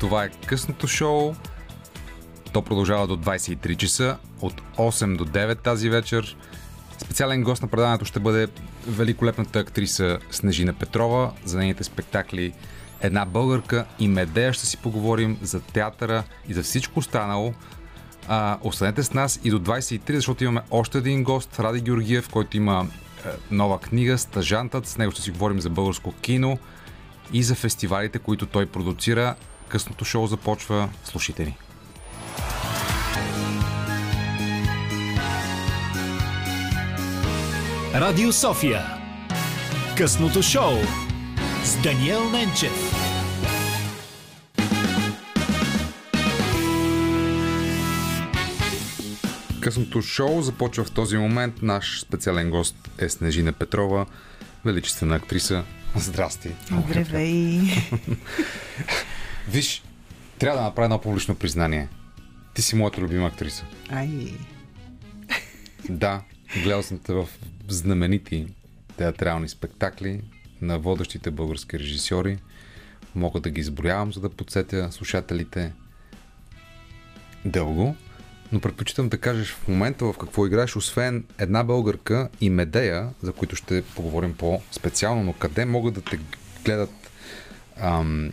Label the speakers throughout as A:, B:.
A: Това е късното шоу. То продължава до 23 часа, от 8 до 9 тази вечер. Специален гост на предаването ще бъде великолепната актриса Снежина Петрова за нейните спектакли Една българка и Медея. Ще си поговорим за театъра и за всичко останало. А, останете с нас и до 23, защото имаме още един гост, Ради Георгиев, който има е, нова книга Стажантът. С него ще си говорим за българско кино и за фестивалите, които той продуцира. Късното шоу започва. Слушайте ни.
B: Радио София. Късното шоу с Даниел Ненчев.
A: Късното шоу започва в този момент. Наш специален гост е Снежина Петрова, величествена актриса. Здрасти.
C: Здравей.
A: Виж, трябва да направя едно публично признание. Ти си моята любима актриса.
C: Ай.
A: Да, гледал съм те в знаменити театрални спектакли на водещите български режисьори. Мога да ги изброявам, за да подсетя слушателите дълго. Но предпочитам да кажеш в момента в какво играеш, освен една българка и Медея, за които ще поговорим по-специално, но къде могат да те гледат ам,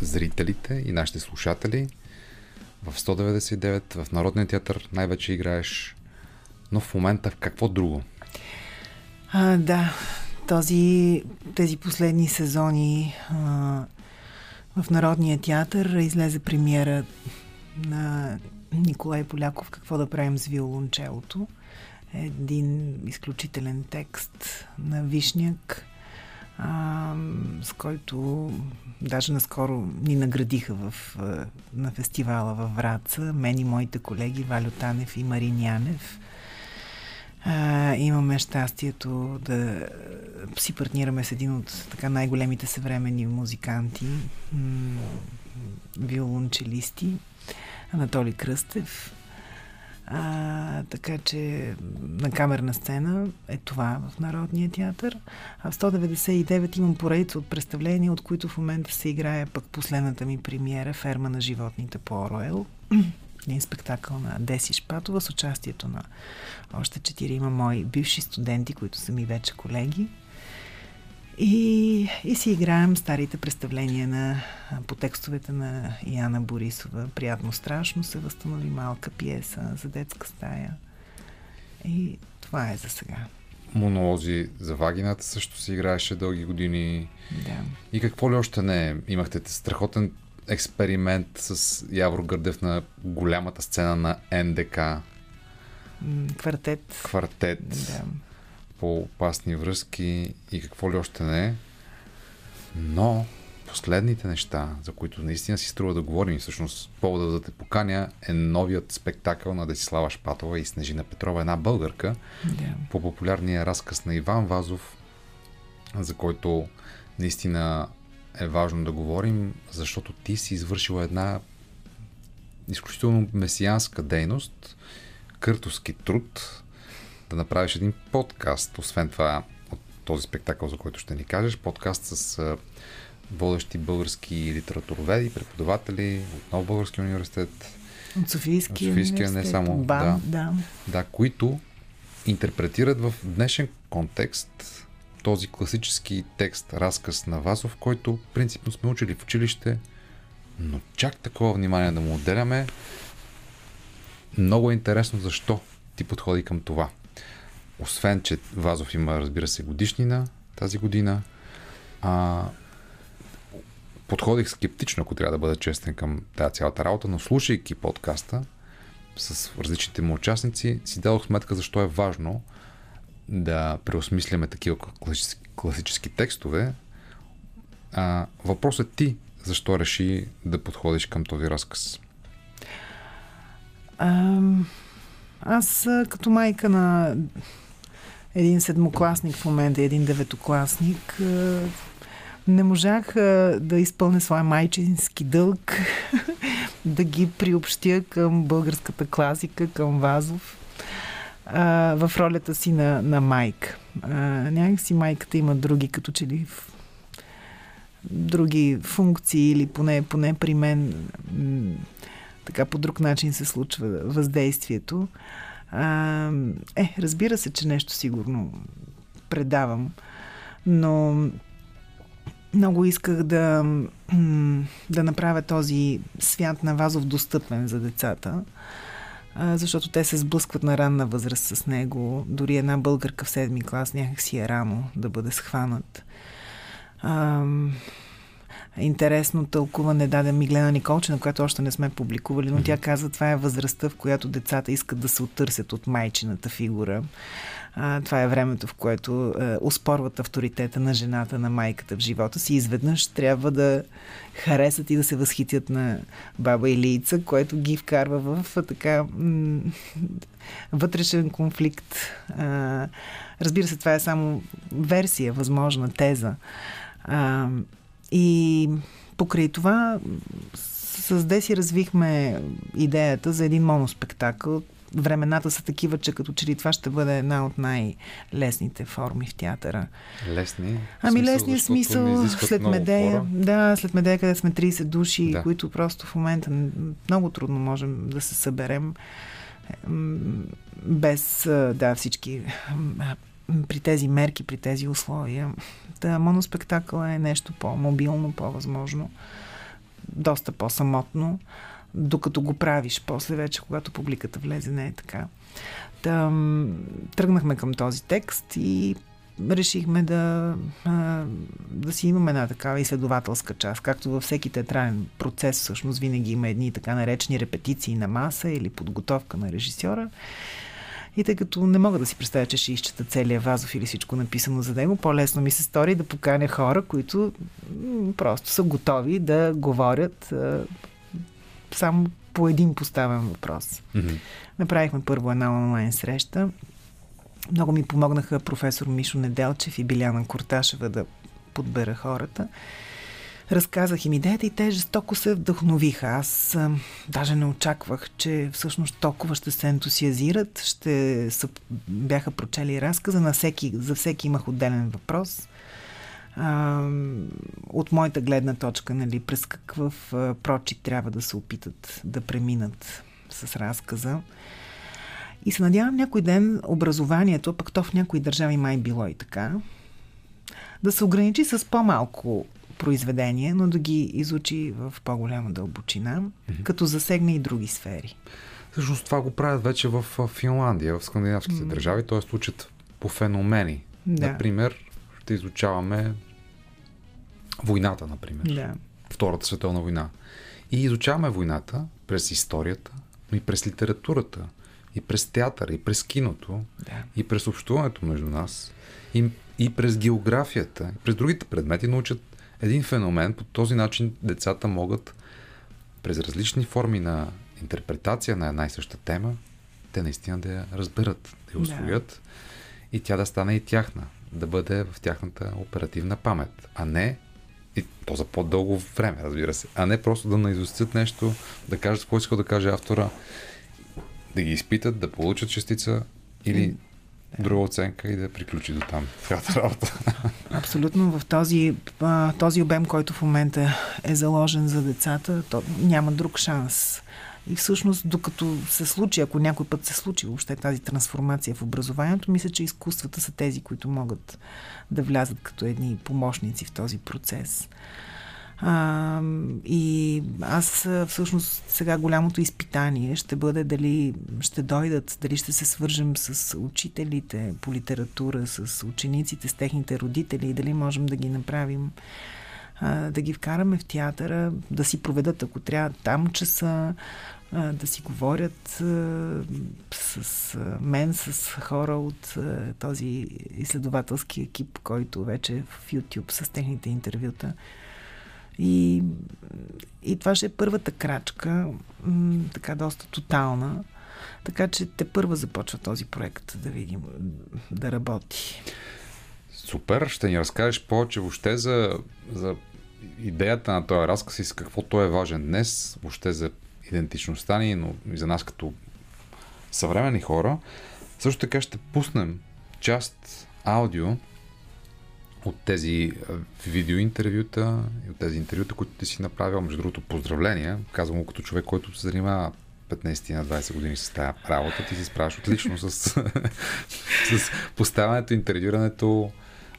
A: зрителите и нашите слушатели? В 199, в Народния театър най-вече играеш, но в момента в какво друго?
C: А, да, този, тези последни сезони а, в Народния театър излезе премиера на Николай Поляков Какво да правим с виолончелото. Един изключителен текст на Вишняк, а, с който даже наскоро ни наградиха в, на фестивала във Враца. Мен и моите колеги Валю Танев и Марин Янев. А, имаме щастието да си партнираме с един от така най-големите съвременни музиканти, виолончелисти, Анатолий Кръстев. А, така че на камерна сцена е това в Народния театър. А в 199 имам поредица от представления, от които в момента се играе пък последната ми премиера Ферма на животните по Ороел. Един спектакъл на Деси Шпатова с участието на още четирима мои бивши студенти, които са ми вече колеги. И, и си играем старите представления на, по текстовете на Яна Борисова. Приятно страшно се възстанови малка пиеса за детска стая. И това е за сега.
A: Монолози за вагината също си играеше дълги години.
C: Да.
A: И какво ли още не? Имахте страхотен експеримент с Явор Гърдев на голямата сцена на НДК.
C: Квартет.
A: Квартет.
C: Да
A: по опасни връзки и какво ли още не. Но последните неща, за които наистина си струва да говорим и всъщност повода да те поканя е новият спектакъл на Десислава Шпатова и Снежина Петрова, една българка,
C: yeah.
A: по популярния разказ на Иван Вазов, за който наистина е важно да говорим, защото ти си извършила една изключително месианска дейност, къртовски труд, да направиш един подкаст, освен това от този спектакъл, за който ще ни кажеш, подкаст с водещи български литературоведи, преподаватели от Нов Български университет.
C: От Софийския,
A: от Софийския
C: не
A: само.
C: БАМ,
A: да,
C: да.
A: да, които интерпретират в днешен контекст този класически текст, разказ на Вазов, който принципно сме учили в училище, но чак такова внимание да му отделяме. Много е интересно защо ти подходи към това. Освен, че Вазов има, разбира се, годишнина тази година, а, подходих скептично, ако трябва да бъда честен към тази цялата работа, но слушайки подкаста с различните му участници, си дадох сметка защо е важно да преосмисляме такива класически, класически текстове. А, въпросът е ти защо реши да подходиш към този разказ?
C: А, аз като майка на един седмокласник в момента и един деветокласник не можах да изпълня своя майчински дълг, да ги приобщя към българската класика, към Вазов, в ролята си на, на майка. Някакси майката има други, като че ли други функции или поне, поне при мен така по друг начин се случва въздействието. А, е, разбира се, че нещо сигурно предавам, но много исках да, да направя този свят на Вазов достъпен за децата, защото те се сблъскват на ранна възраст с него. Дори една българка в седми клас някак си е рано да бъде схванат. Интересно тълкуване даде Миглена Николчина, която още не сме публикували, но тя каза, това е възрастта, в която децата искат да се оттърсят от майчината фигура. А, това е времето, в което е, успорват авторитета на жената, на майката в живота си. Изведнъж трябва да харесат и да се възхитят на баба Илийца, което ги вкарва в така м- вътрешен конфликт. А, разбира се, това е само версия, възможна теза. А, и покрай това с Деси развихме идеята за един моноспектакъл, времената са такива, че като че ли това ще бъде една от най-лесните форми в театъра.
A: Лесни?
C: Ами лесния смисъл, след Медея, хора. да, след Медея, къде сме 30 души, да. които просто в момента много трудно можем да се съберем без да, всички при тези мерки, при тези условия. Да, моноспектакъл е нещо по-мобилно, по-възможно, доста по-самотно докато го правиш. После вече, когато публиката влезе, не е така. Та, тръгнахме към този текст и решихме да, да си имаме една такава изследователска част. Както във всеки театрален процес, всъщност винаги има едни така наречени репетиции на маса или подготовка на режисьора. И тъй като не мога да си представя, че ще изчета целия Вазов или всичко написано за него, по-лесно ми се стори да поканя хора, които просто са готови да говорят само по един поставен въпрос. Mm-hmm. Направихме първо една онлайн среща. Много ми помогнаха професор Мишо Неделчев и Биляна Корташева да подбера хората. Разказах им идеята и те жестоко се вдъхновиха. Аз а, даже не очаквах, че всъщност толкова ще се ентусиазират, ще са, бяха прочели разказа. На всеки, за всеки имах отделен въпрос а, от моята гледна точка, нали, през какъв прочит трябва да се опитат да преминат с разказа. И се надявам някой ден образованието, пък то в някои държави май било и така, да се ограничи с по-малко произведение, но да ги изучи в по-голяма дълбочина, mm-hmm. като засегне и други сфери.
A: Всъщност това го правят вече в Финландия, в скандинавските mm-hmm. държави, т.е. учат по феномени. Да. Например, ще изучаваме войната, например.
C: Да.
A: Втората световна война. И изучаваме войната през историята, но и през литературата, и през театъра, и през киното,
C: да.
A: и през общуването между нас, и, и през географията, и през другите предмети научат един феномен. По този начин децата могат през различни форми на интерпретация на една и съща тема, те наистина да я разберат, да я освоят да. и тя да стане и тяхна да бъде в тяхната оперативна памет, а не и то за по-дълго време, разбира се, а не просто да наизустят нещо, да кажат какво иска да каже автора, да ги изпитат, да получат частица или друга оценка и да приключи до там цялата работа.
C: Абсолютно. В този, този обем, който в момента е заложен за децата, то няма друг шанс и всъщност, докато се случи, ако някой път се случи въобще тази трансформация в образованието, мисля, че изкуствата са тези, които могат да влязат като едни помощници в този процес. А, и аз всъщност сега голямото изпитание ще бъде дали ще дойдат, дали ще се свържем с учителите по литература, с учениците, с техните родители и дали можем да ги направим да ги вкараме в театъра, да си проведат, ако трябва, там часа, да си говорят с мен, с хора от този изследователски екип, който вече е в YouTube с техните интервюта. И, и това ще е първата крачка, така доста тотална. Така че те първа започва този проект да видим, да работи.
A: Супер, ще ни разкажеш повече въобще за, за идеята на този разказ и с какво той е важен днес, въобще за идентичността ни, но и за нас като съвремени хора. Също така ще пуснем част аудио от тези видеоинтервюта и от тези интервюта, които ти си направил. Между другото, поздравления. Казвам го като човек, който се занимава 15 на 20 години с тази работа. Ти си справяш отлично с, с поставянето, интервюрането,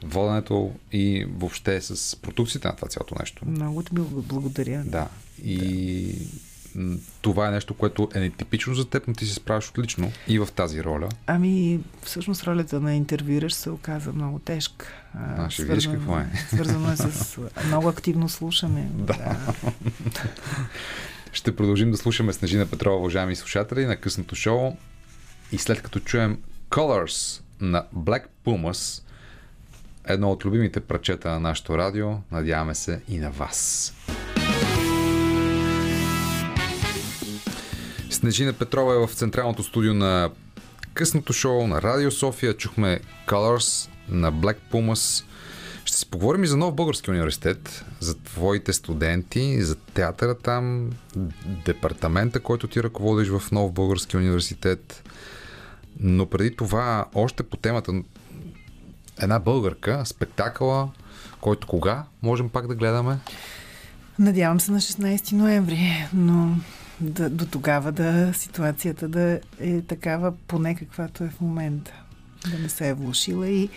A: воденето и въобще с продукцията на това цялото нещо.
C: Много ти благодаря.
A: Да. И да. Това е нещо, което е нетипично за теб, но ти се справяш отлично и в тази роля.
C: Ами, всъщност ролята на интервюираш се оказа много тежка.
A: А, ще видиш какво е.
C: Свързано е с много активно слушане.
A: Да. да. Ще продължим да слушаме Снежина Петрова, уважаеми слушатели, на късното шоу. И след като чуем Colors на Black Pumas, едно от любимите прачета на нашото радио. Надяваме се и на вас. Снежина Петрова е в централното студио на късното шоу на Радио София. Чухме Colors на Black Pumas. Ще си поговорим и за Нов Български университет, за твоите студенти, за театъра там, департамента, който ти ръководиш в Нов Български университет. Но преди това, още по темата една българка, спектакъла, който кога можем пак да гледаме?
C: Надявам се на 16 ноември, но да, до тогава да ситуацията да е такава поне каквато е в момента. Да не се е влушила и,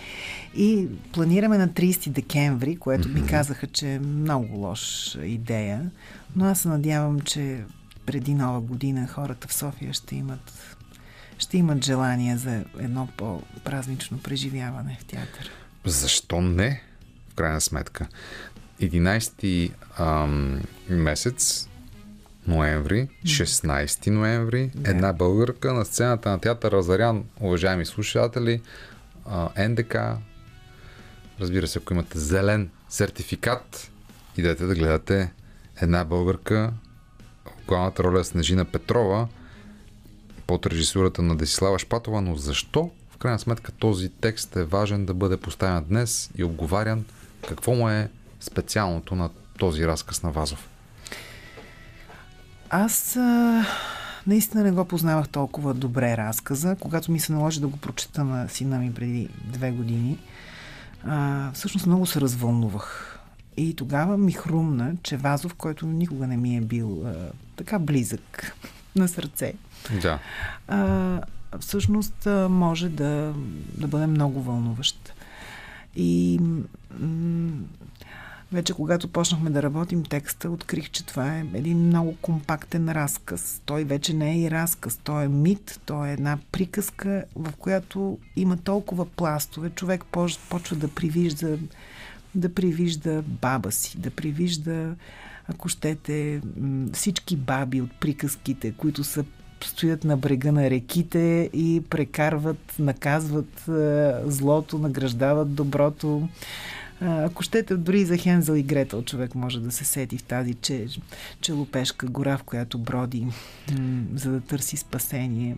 C: и планираме на 30 декември, което ми казаха, че е много лош идея, но аз се надявам, че преди нова година хората в София ще имат ще имат желание за едно по-празнично преживяване в театър.
A: Защо не? В крайна сметка. 11 ам, месец, ноември, 16 ноември, да. една българка на сцената на театър Разарян, уважаеми слушатели, НДК, разбира се, ако имате зелен сертификат, идете да гледате една българка, главната роля е Снежина Петрова, под режисурата на Десислава Шпатова, но защо в крайна сметка този текст е важен да бъде поставен днес и обговарян? Какво му е специалното на този разказ на Вазов?
C: Аз а, наистина не го познавах толкова добре разказа. Когато ми се наложи да го прочета на сина ми преди две години, а, всъщност много се развълнувах. И тогава ми хрумна, че Вазов, който никога не ми е бил а, така близък на сърце,
A: да.
C: а, всъщност може да, да бъде много вълнуващ. И м- вече когато почнахме да работим текста, открих, че това е един много компактен разказ. Той вече не е и разказ, той е мит, той е една приказка, в която има толкова пластове. Човек почва да привижда, да привижда баба си, да привижда, ако щете, всички баби от приказките, които са стоят на брега на реките и прекарват, наказват е, злото, награждават доброто. Ако щете, дори за Хензел и Гретел човек може да се сети в тази че, челопешка гора, в която броди, за да търси спасение.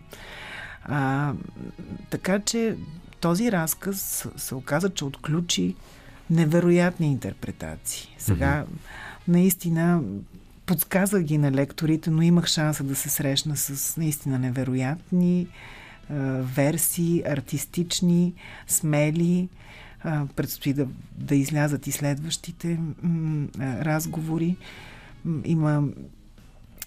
C: А, така че този разказ се оказа, че отключи невероятни интерпретации. Сега, mm-hmm. наистина, подсказах ги на лекторите, но имах шанса да се срещна с наистина невероятни версии, артистични, смели. А, предстои да, да излязат и следващите м, разговори. Има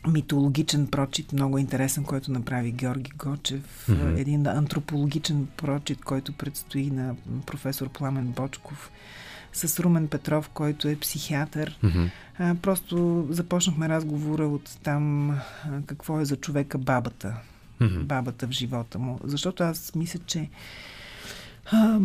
C: митологичен прочит, много интересен, който направи Георги Гочев. Mm-hmm. Един антропологичен прочит, който предстои на професор Пламен Бочков с Румен Петров, който е психиатър. Mm-hmm. А, просто започнахме разговора от там а, какво е за човека бабата. Mm-hmm. Бабата в живота му. Защото аз мисля, че а,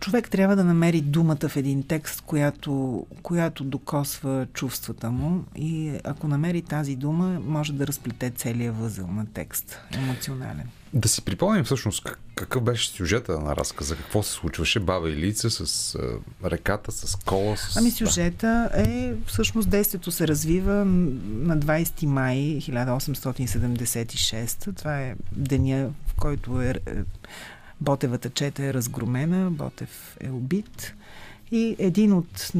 C: човек трябва да намери думата в един текст, която, която докосва чувствата му и ако намери тази дума, може да разплете целия възъл на текст, емоционален.
A: Да си припомним всъщност какъв беше сюжета на разказа, какво се случваше, баба и лица с реката, с кола, с...
C: Ами сюжета е, всъщност действието се развива на 20 май 1876. Това е деня, в който е, е Ботевата чета е разгромена, Ботев е убит и един от,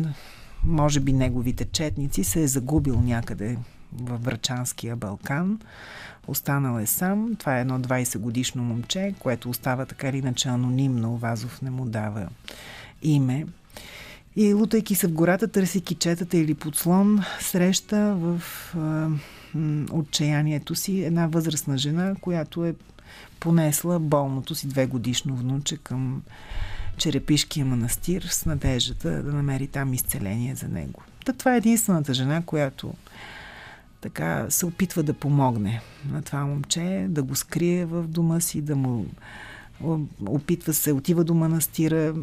C: може би, неговите четници се е загубил някъде във Врачанския Балкан. Останал е сам. Това е едно 20 годишно момче, което остава така или иначе анонимно. Вазов не му дава име. И лутайки се в гората, търсики четата или подслон, среща в а, отчаянието си една възрастна жена, която е понесла болното си две годишно внуче към Черепишкия манастир с надеждата да намери там изцеление за него. Та това е единствената жена, която така се опитва да помогне на това момче, да го скрие в дома си, да му опитва се, отива до манастира,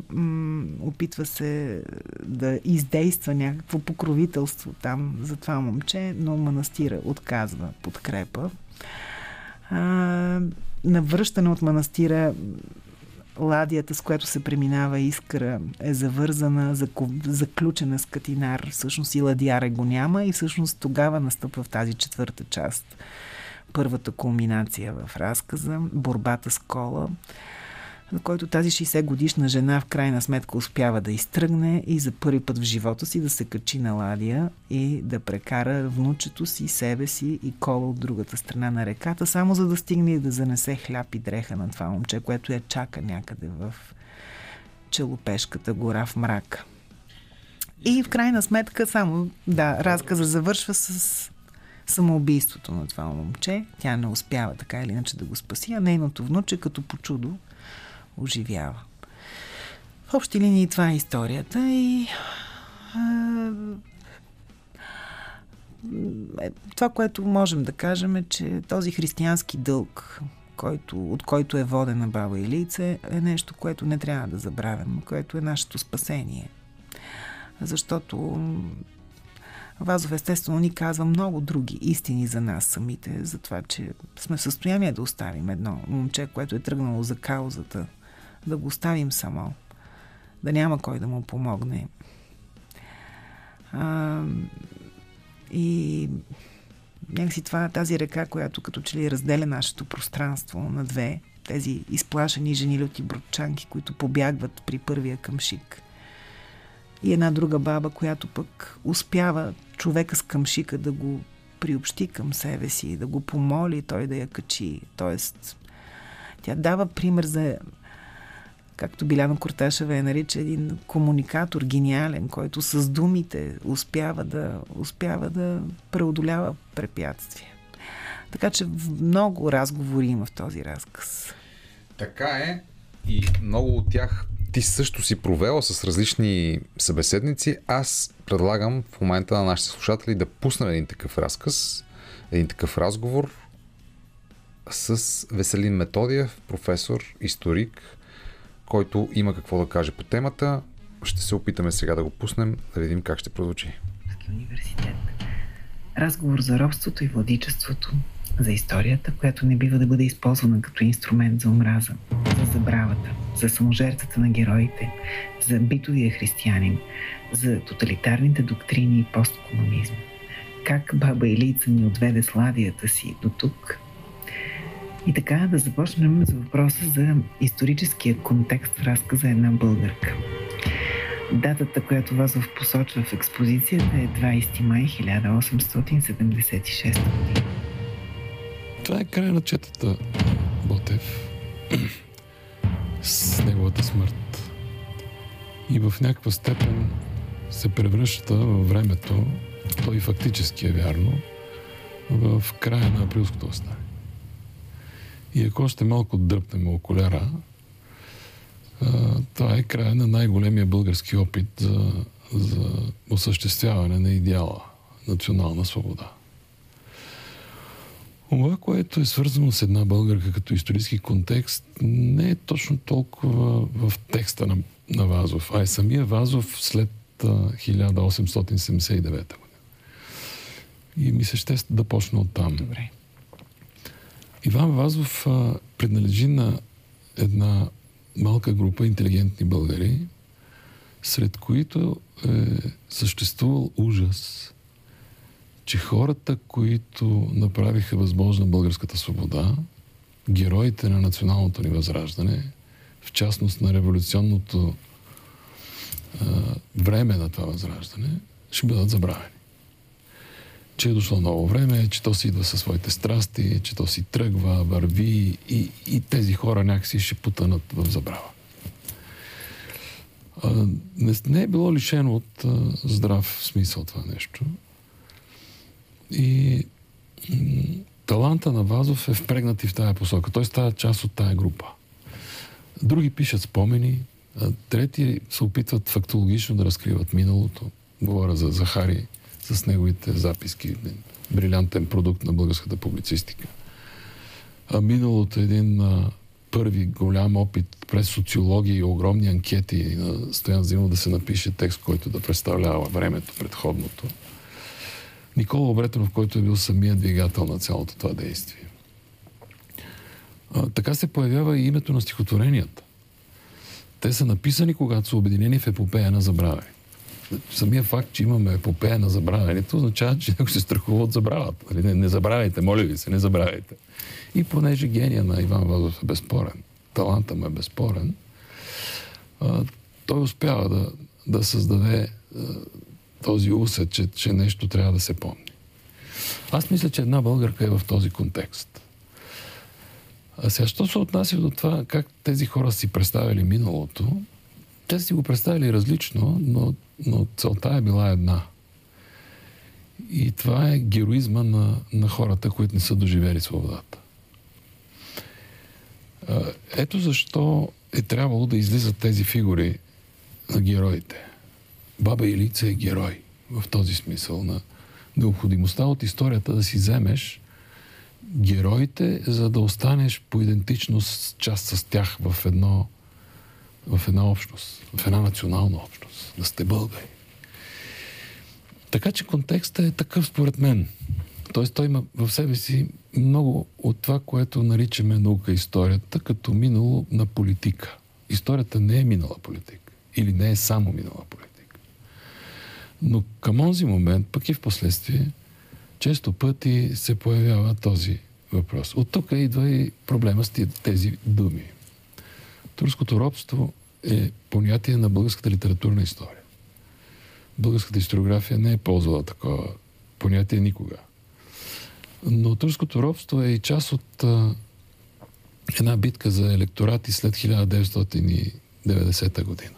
C: опитва се да издейства някакво покровителство там за това момче, но манастира отказва подкрепа. А, на връщане от манастира ладията, с която се преминава Искра, е завързана, заключена с катинар. Всъщност и ладяра го няма и всъщност тогава настъпва в тази четвърта част първата кулминация в разказа, борбата с кола, на който тази 60 годишна жена в крайна сметка успява да изтръгне и за първи път в живота си да се качи на ладия и да прекара внучето си, себе си и кола от другата страна на реката, само за да стигне и да занесе хляб и дреха на това момче, което я чака някъде в Челопешката гора в мрак. И в крайна сметка само, да, разказа завършва с самоубийството на това момче. Тя не успява така или иначе да го спаси, а нейното внуче като по чудо оживява. В общи линии това е историята и е, това, което можем да кажем е, че този християнски дълг, който, от който е водена баба Илица, е нещо, което не трябва да забравяме, което е нашето спасение. Защото Вазов естествено ни казва много други истини за нас самите, за това, че сме в състояние да оставим едно момче, което е тръгнало за каузата, да го оставим само, да няма кой да му помогне. А, и някакси това, тази река, която като че ли разделя нашето пространство на две, тези изплашени жени люти бродчанки, които побягват при първия къмшик. И една друга баба, която пък успява човека с къмшика да го приобщи към себе си, да го помоли той да я качи. Тоест, тя дава пример за както Биляна Корташева е нарича, един комуникатор гениален, който с думите успява да, успява да преодолява препятствия. Така че много разговори има в този разказ.
A: Така е. И много от тях ти също си провела с различни събеседници. Аз предлагам в момента на нашите слушатели да пуснем един такъв разказ, един такъв разговор с Веселин Методиев, професор, историк, който има какво да каже по темата. Ще се опитаме сега да го пуснем, да видим как ще прозвучи.
D: Университет. Разговор за робството и владичеството, за историята, която не бива да бъде използвана като инструмент за омраза, за забравата, за саможертвата на героите, за битовия християнин, за тоталитарните доктрини и посткомунизма. Как баба Илица ни отведе сладията си до тук – и така да започнем с въпроса за историческия контекст в разказа една българка. Датата, която Вазов посочва в експозицията е 20 май 1876 година.
E: Това е край на четата Ботев с неговата смърт. И в някаква степен се превръща във времето, то и фактически е вярно, в края на априлското остане. И ако още малко дръпнем окуляра, това е края на най-големия български опит за, за осъществяване на идеала национална свобода. Това, което е свързано с една българка като исторически контекст, не е точно толкова в текста на, на Вазов, а е самия Вазов след 1879 година. И ми се ще да почна от там.
D: Добре.
E: Иван Вазов а, принадлежи на една малка група интелигентни българи, сред които е съществувал ужас, че хората, които направиха възможна българската свобода, героите на националното ни възраждане, в частност на революционното а, време на това възраждане, ще бъдат забравени че е дошло ново време, че то си идва със своите страсти, че то си тръгва, върви и, и тези хора някакси ще потънат в забрава. А, не, не е било лишено от а, здрав смисъл това нещо. И таланта на Вазов е впрегнат и в тази посока. Той става част от тая група. Други пишат спомени, трети се опитват фактологично да разкриват миналото. Говоря за Захари с неговите записки. Брилянтен продукт на българската публицистика. А миналото е един а, първи голям опит през социология и огромни анкети на Стоян Зимов да се напише текст, който да представлява времето предходното. Никола Обретенов, който е бил самия двигател на цялото това действие. А, така се появява и името на стихотворенията. Те са написани, когато са обединени в епопея на забравяне. Самия факт, че имаме епопея на забравянето, означава, че някой се страхува от забравата. Нали? Не, не забравяйте, моля ви се, не забравяйте. И понеже гения на Иван Вазов е безспорен, таланта му е безспорен, а, той успява да, да създаде а, този усет, че, че нещо трябва да се помни. Аз мисля, че една българка е в този контекст. А сега, що се отнася до това, как тези хора си представили миналото, те си го представили различно, но, но целта е била една. И това е героизма на, на хората, които не са доживели свободата. Ето защо е трябвало да излизат тези фигури на героите. Баба Илица е герой в този смисъл на необходимостта от историята да си вземеш героите, за да останеш по идентичност част с тях в, едно, в една общност, в една национална общност, да сте българи. Така че контекстът е такъв според мен. Тоест той има в себе си много от това, което наричаме наука историята, като минало на политика. Историята не е минала политика. Или не е само минала политика. Но към онзи момент, пък и в последствие, често пъти се появява този въпрос. От тук идва и проблема с тези думи. Турското робство е понятие на българската литературна история. Българската историография не е ползвала такова понятие никога. Но турското робство е и част от а, една битка за електорати след 1990 година.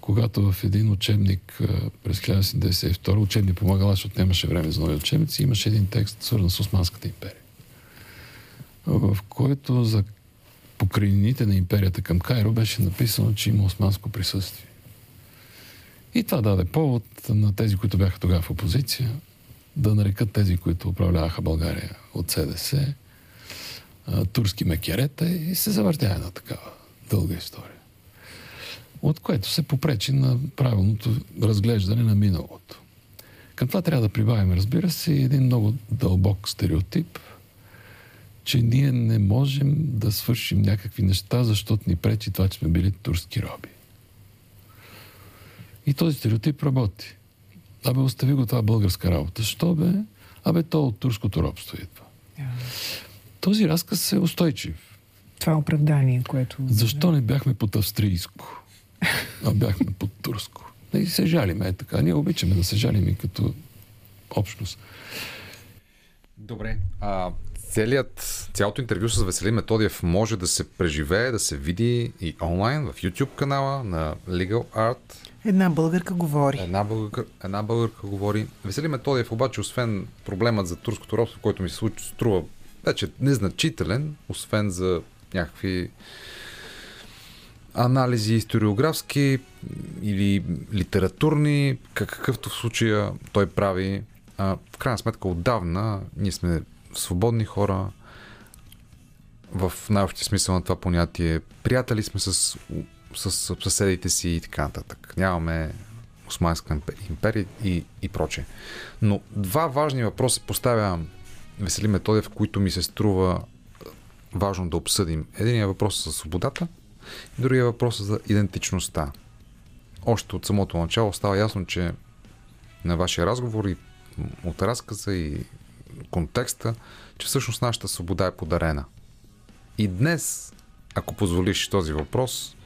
E: Когато в един учебник а, през 1992 учебник помагал, защото нямаше време за нови учебници, имаше един текст, свързан с Османската империя, в който за покрайнините на империята към Кайро беше написано, че има османско присъствие. И това даде повод на тези, които бяха тогава в опозиция, да нарекат тези, които управляваха България от СДС, турски мекерета и се завъртя една такава дълга история. От което се попречи на правилното разглеждане на миналото. Към това трябва да прибавим, разбира се, един много дълбок стереотип, че ние не можем да свършим някакви неща, защото ни пречи това, че сме били турски роби. И този стереотип работи. Абе, остави го това българска работа. Що бе? Абе, то от турското робство идва. Yeah. Този разказ е устойчив.
C: Това е оправдание, което...
E: Защо не бяхме под австрийско, а бяхме под турско? И се жалиме е така. Ние обичаме да се жалим и като общност.
A: Добре. А, целият, цялото интервю с Веселин Методиев може да се преживее, да се види и онлайн в YouTube канала на Legal Art
C: Една българка говори.
A: Една българка, една българка говори. Весели Методиев обаче, освен проблемът за турското робство, който ми се случи, струва вече незначителен, освен за някакви анализи историографски или литературни, какъвто в случая той прави. А, в крайна сметка отдавна ние сме свободни хора, в най-общия смисъл на това понятие. Приятели сме с с съседите си и така нататък. Нямаме Османска империя и, и прочее. Но два важни въпроса поставя Весели в които ми се струва важно да обсъдим. Единият въпрос е за свободата, другия въпрос е за идентичността. Още от самото начало става ясно, че на вашия разговор и от разказа и контекста, че всъщност нашата свобода е подарена. И днес, ако позволиш този въпрос,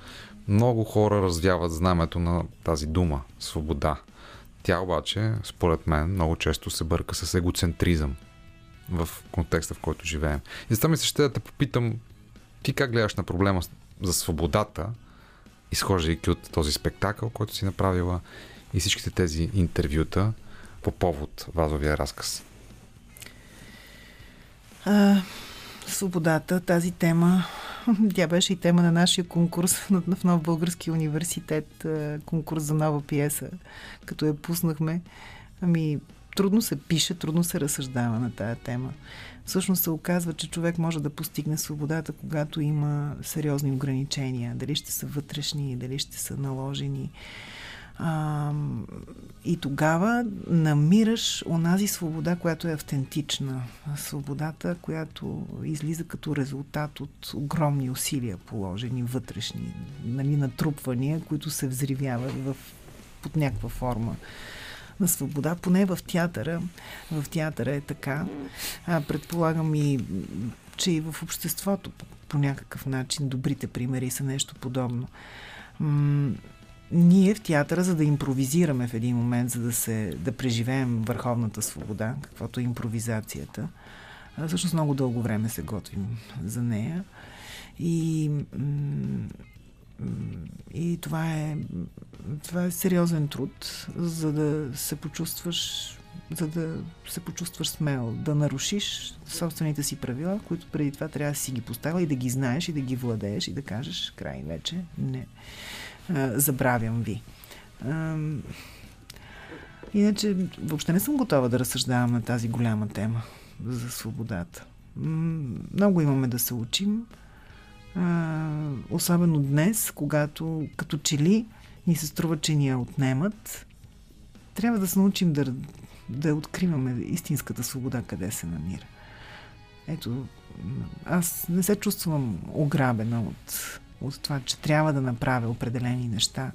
A: много хора развяват знамето на тази дума свобода. Тя обаче, според мен, много често се бърка с егоцентризъм в контекста, в който живеем. И затова ми се ще да те попитам, ти как гледаш на проблема за свободата изхождайки от този спектакъл, който си направила и всичките тези интервюта по повод вазовия разказ?
C: А, свободата, тази тема, тя беше и тема на нашия конкурс в Нов Български университет, конкурс за нова пиеса, като я пуснахме. Ами, трудно се пише, трудно се разсъждава на тая тема. Всъщност се оказва, че човек може да постигне свободата, когато има сериозни ограничения. Дали ще са вътрешни, дали ще са наложени. А, и тогава намираш онази свобода, която е автентична. Свободата, която излиза като резултат от огромни усилия, положени вътрешни, нали, натрупвания, които се взривяват в, под някаква форма на свобода, поне в театъра. В театъра е така. А, предполагам и, че и в обществото по, по някакъв начин добрите примери са нещо подобно. Ние в театъра, за да импровизираме в един момент, за да, се, да преживеем върховната свобода, каквото е импровизацията, всъщност много дълго време се готвим за нея. И, и това е, това е сериозен труд, за да се почувстваш за да се почувстваш смел, да нарушиш собствените си правила, които преди това трябва да си ги поставя и да ги знаеш и да ги владееш и да кажеш край вече не забравям ви. Иначе въобще не съм готова да разсъждавам на тази голяма тема за свободата. Много имаме да се учим. Особено днес, когато като че ли ни се струва, че ни я отнемат, трябва да се научим да, да откриваме истинската свобода къде се намира. Ето, аз не се чувствам ограбена от от това, че трябва да направя определени неща,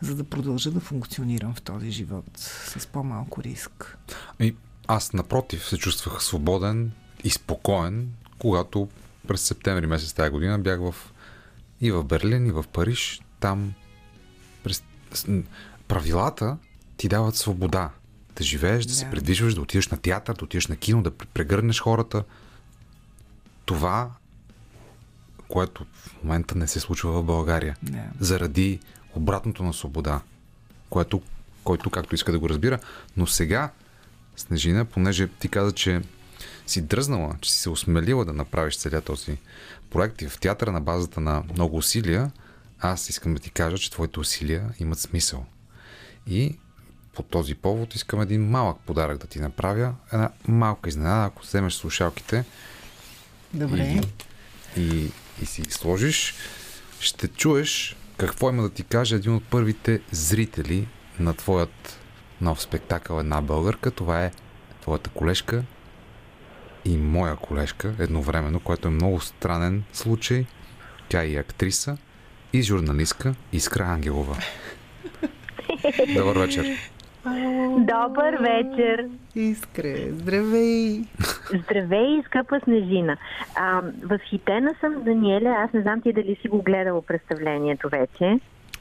C: за да продължа да функционирам в този живот с по-малко риск.
A: И аз, напротив, се чувствах свободен и спокоен, когато през септември месец тази година бях в, и в Берлин, и в Париж. Там през, правилата ти дават свобода. Да живееш, да, да се предвижваш, да отидеш на театър, да отидеш на кино, да прегърнеш хората. Това което в момента не се случва в България. Yeah. Заради обратното на свобода, което, който както иска да го разбира. Но сега, Снежина, понеже ти каза, че си дръзнала, че си се осмелила да направиш целият този проект и в театъра на базата на много усилия, аз искам да ти кажа, че твоите усилия имат смисъл. И по този повод искам един малък подарък да ти направя. Една малка изненада, ако вземеш слушалките.
C: Добре.
A: И, и и си сложиш, ще чуеш какво има да ти каже един от първите зрители на твоят нов спектакъл Една българка. Това е твоята колежка и моя колежка едновременно, което е много странен случай. Тя е и актриса, и журналистка Искра Ангелова. Добър вечер!
F: Добър вечер!
C: Искре, здравей!
F: Здравей, скъпа Снежина! А, възхитена съм, Даниеля. Аз не знам ти дали си го гледала представлението вече.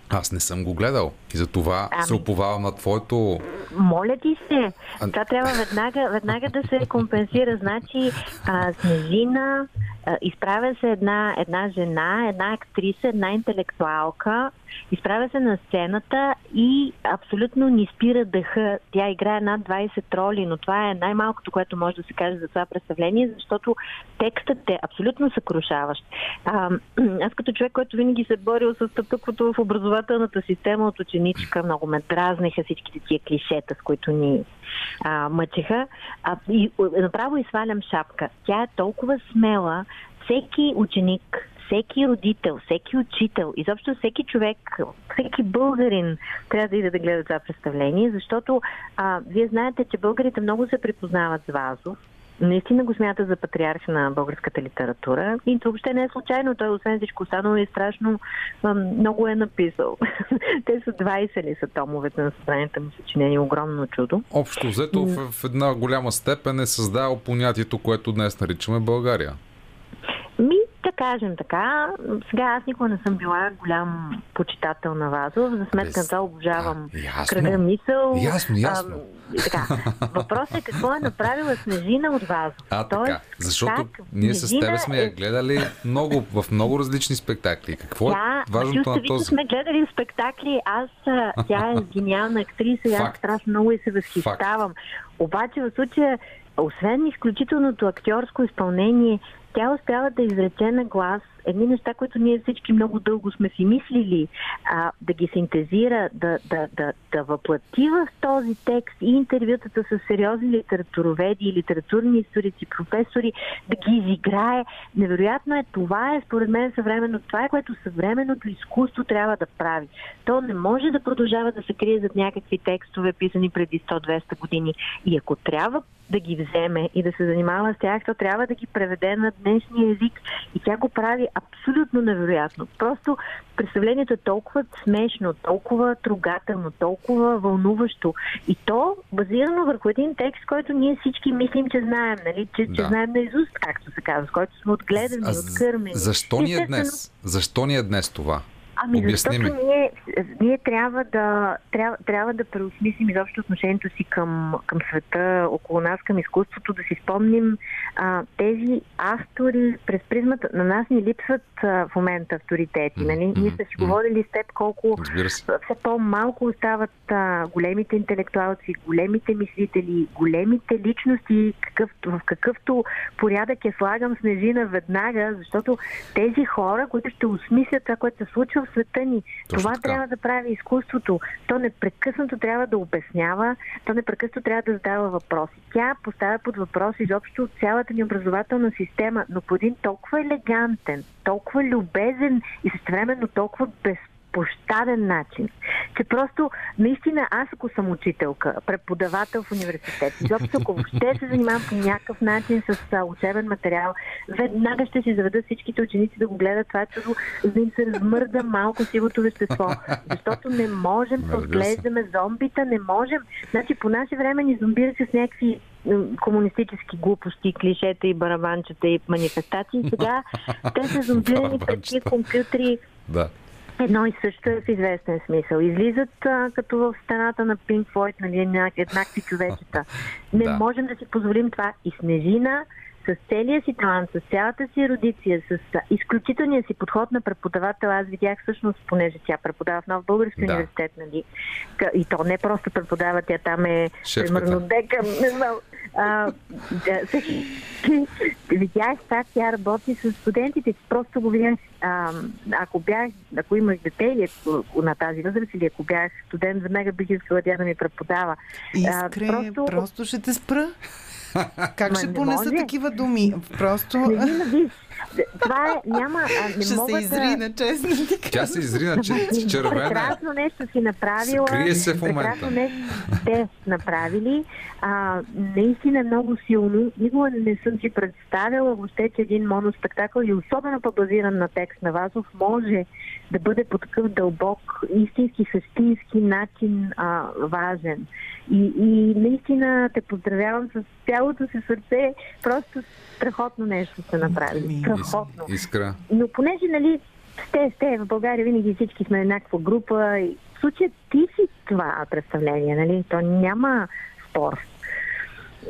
A: Аз не съм го гледал и за това ами... се оповавам на твоето...
F: Моля ти се. Това трябва веднага, веднага да се компенсира. Значи, а, Снежина, а, изправя се една, една жена, една актриса, една интелектуалка, изправя се на сцената и абсолютно ни спира дъха. Тя играе над 20 роли, но това е най-малкото, което може да се каже за това представление, защото текстът е абсолютно съкрушаващ. А, аз като човек, който винаги се е борил с стъпъквото в образователната система от ученичка, много ме дразниха всичките тия клишета, с които ни а, мъчеха. А, и, направо изсвалям шапка. Тя е толкова смела, всеки ученик, всеки родител, всеки учител, изобщо всеки човек, всеки българин трябва да иде да гледа това представление, защото а, вие знаете, че българите много се припознават с Вазов. Наистина го смята за патриарх на българската литература. И това въобще не е случайно. Той, освен всичко останало, е страшно много е написал. Те са 20 ли са томовете на събранието му съчинени. Огромно чудо.
A: Общо взето в, в една голяма степен е създал понятието, което днес наричаме България.
F: Ми, кажем така. Сега аз никога не съм била голям почитател на Вазов. За сметка на това обожавам
A: А,
F: кръга мисъл.
A: Ясно, ясно.
F: А, така. Въпросът е какво е направила Снежина от Вазов.
A: А,
F: Тоест,
A: така. Защото
F: как
A: ние с тебе сме я
F: е-
A: гледали много, в много различни спектакли. Какво е
F: Тя,
A: важното на този?
F: сме гледали спектакли. Аз, тя е гениална актриса и аз страшно много и се възхищавам. Обаче в случая, освен изключителното актьорско изпълнение, тя успява да изрече на глас едни неща, които ние всички много дълго сме си мислили, а, да ги синтезира, да, да, да, да въплати в този текст и интервютата с сериозни литературоведи, литературни историци, професори, да ги изиграе. Невероятно е, това е според мен съвременно, това е което съвременното изкуство трябва да прави. То не може да продължава да се крие зад някакви текстове, писани преди 100-200 години. И ако трябва да ги вземе и да се занимава с тях, то трябва да ги преведе на днешния език. И тя го прави абсолютно невероятно. Просто представлението е толкова смешно, толкова трогателно, толкова вълнуващо. И то базирано върху един текст, който ние всички мислим, че знаем, нали? че, че
A: Да.
F: знаем наизуст, както се казва, с който сме отгледани,
A: А
F: откърмени.
A: защо ни е днес? Защо ни е днес това?
F: Ами
A: Обясни
F: защото
A: ми.
F: ние, ние трябва, да, трябва, трябва да преосмислим изобщо отношението си към, към света около нас, към изкуството, да си спомним а, тези автори през призмата. На нас ни липсват а, в момента авторитети.
A: Мгм,
F: Нали? Ние сме си говорили с теб колко все по-малко остават а, големите интелектуалци, големите мислители, големите личности, какъв, в какъвто порядък я слагам Снежина веднага, защото тези хора, които ще осмислят това, което се случва в света ни,
A: Точно
F: това
A: така.
F: трябва да прави изкуството. То непрекъснато трябва да обяснява, то непрекъснато трябва да задава въпроси. Тя поставя под въпрос изобщо цялата ни образователна система, но по един толкова елегантен, толкова любезен и същевременно толкова безпощаден начин, че просто наистина аз ако съм учителка, преподавател в университет, изобщо ако въобще се занимавам по някакъв начин с а, учебен материал, веднага ще си заведа всичките ученици да го гледат това чудо, за да им се размърда малко сивото вещество. Защото не можем да отглеждаме зомбита, не можем. Значи по наше време ни зомбираха с някакви комунистически глупости, клишета и барабанчета и манифестации. Сега те са зомбирани пред компютри
A: Да.
F: Едно и също е в известен смисъл. Излизат а, като в стената на Пинк Флойд, нали, еднак- еднакви човечета. Не
A: Да.
F: можем да си позволим това. И Снежина с целия си талант, с цялата си ерудиция, с изключителния си подход на преподавател, аз видях всъщност, понеже тя преподава в Нов Български
A: Да.
F: университет, нали, и то не просто преподава, тя там е примерно дека, не знам, а, да, видях как тя работи с студентите. Просто го видях. А, ако бях, ако имах дете или ако- на тази възраст, или ако бях студент, веднага бих искала тя да ми преподава. А,
C: Искре, просто... просто ще те спра. Как
F: Ма
C: ще
F: не
C: понеса
F: може.
C: такива думи? Просто
F: Не, виж, това е, няма, а, не
C: ще
F: мога
C: се изрина, честно ти кажа.
A: Тя се изрина, че червена.
F: Прекрасно нещо си направила.
A: Крие се в момента.
F: Прекрасно нещо те направили. А, наистина е много силно. Никога не съм си представила въобще, че един моноспектакъл и особено пък базиран на текст на Вазов може да бъде по такъв дълбок, истински, същински начин а, важен. И, и наистина те поздравявам с цялото си сърце. Просто страхотно нещо сте направили. Страхотно.
A: Искра.
F: Но понеже, нали, сте, сте, в България винаги всички сме еднаква група. И в случая ти си това представление, нали? То няма спор.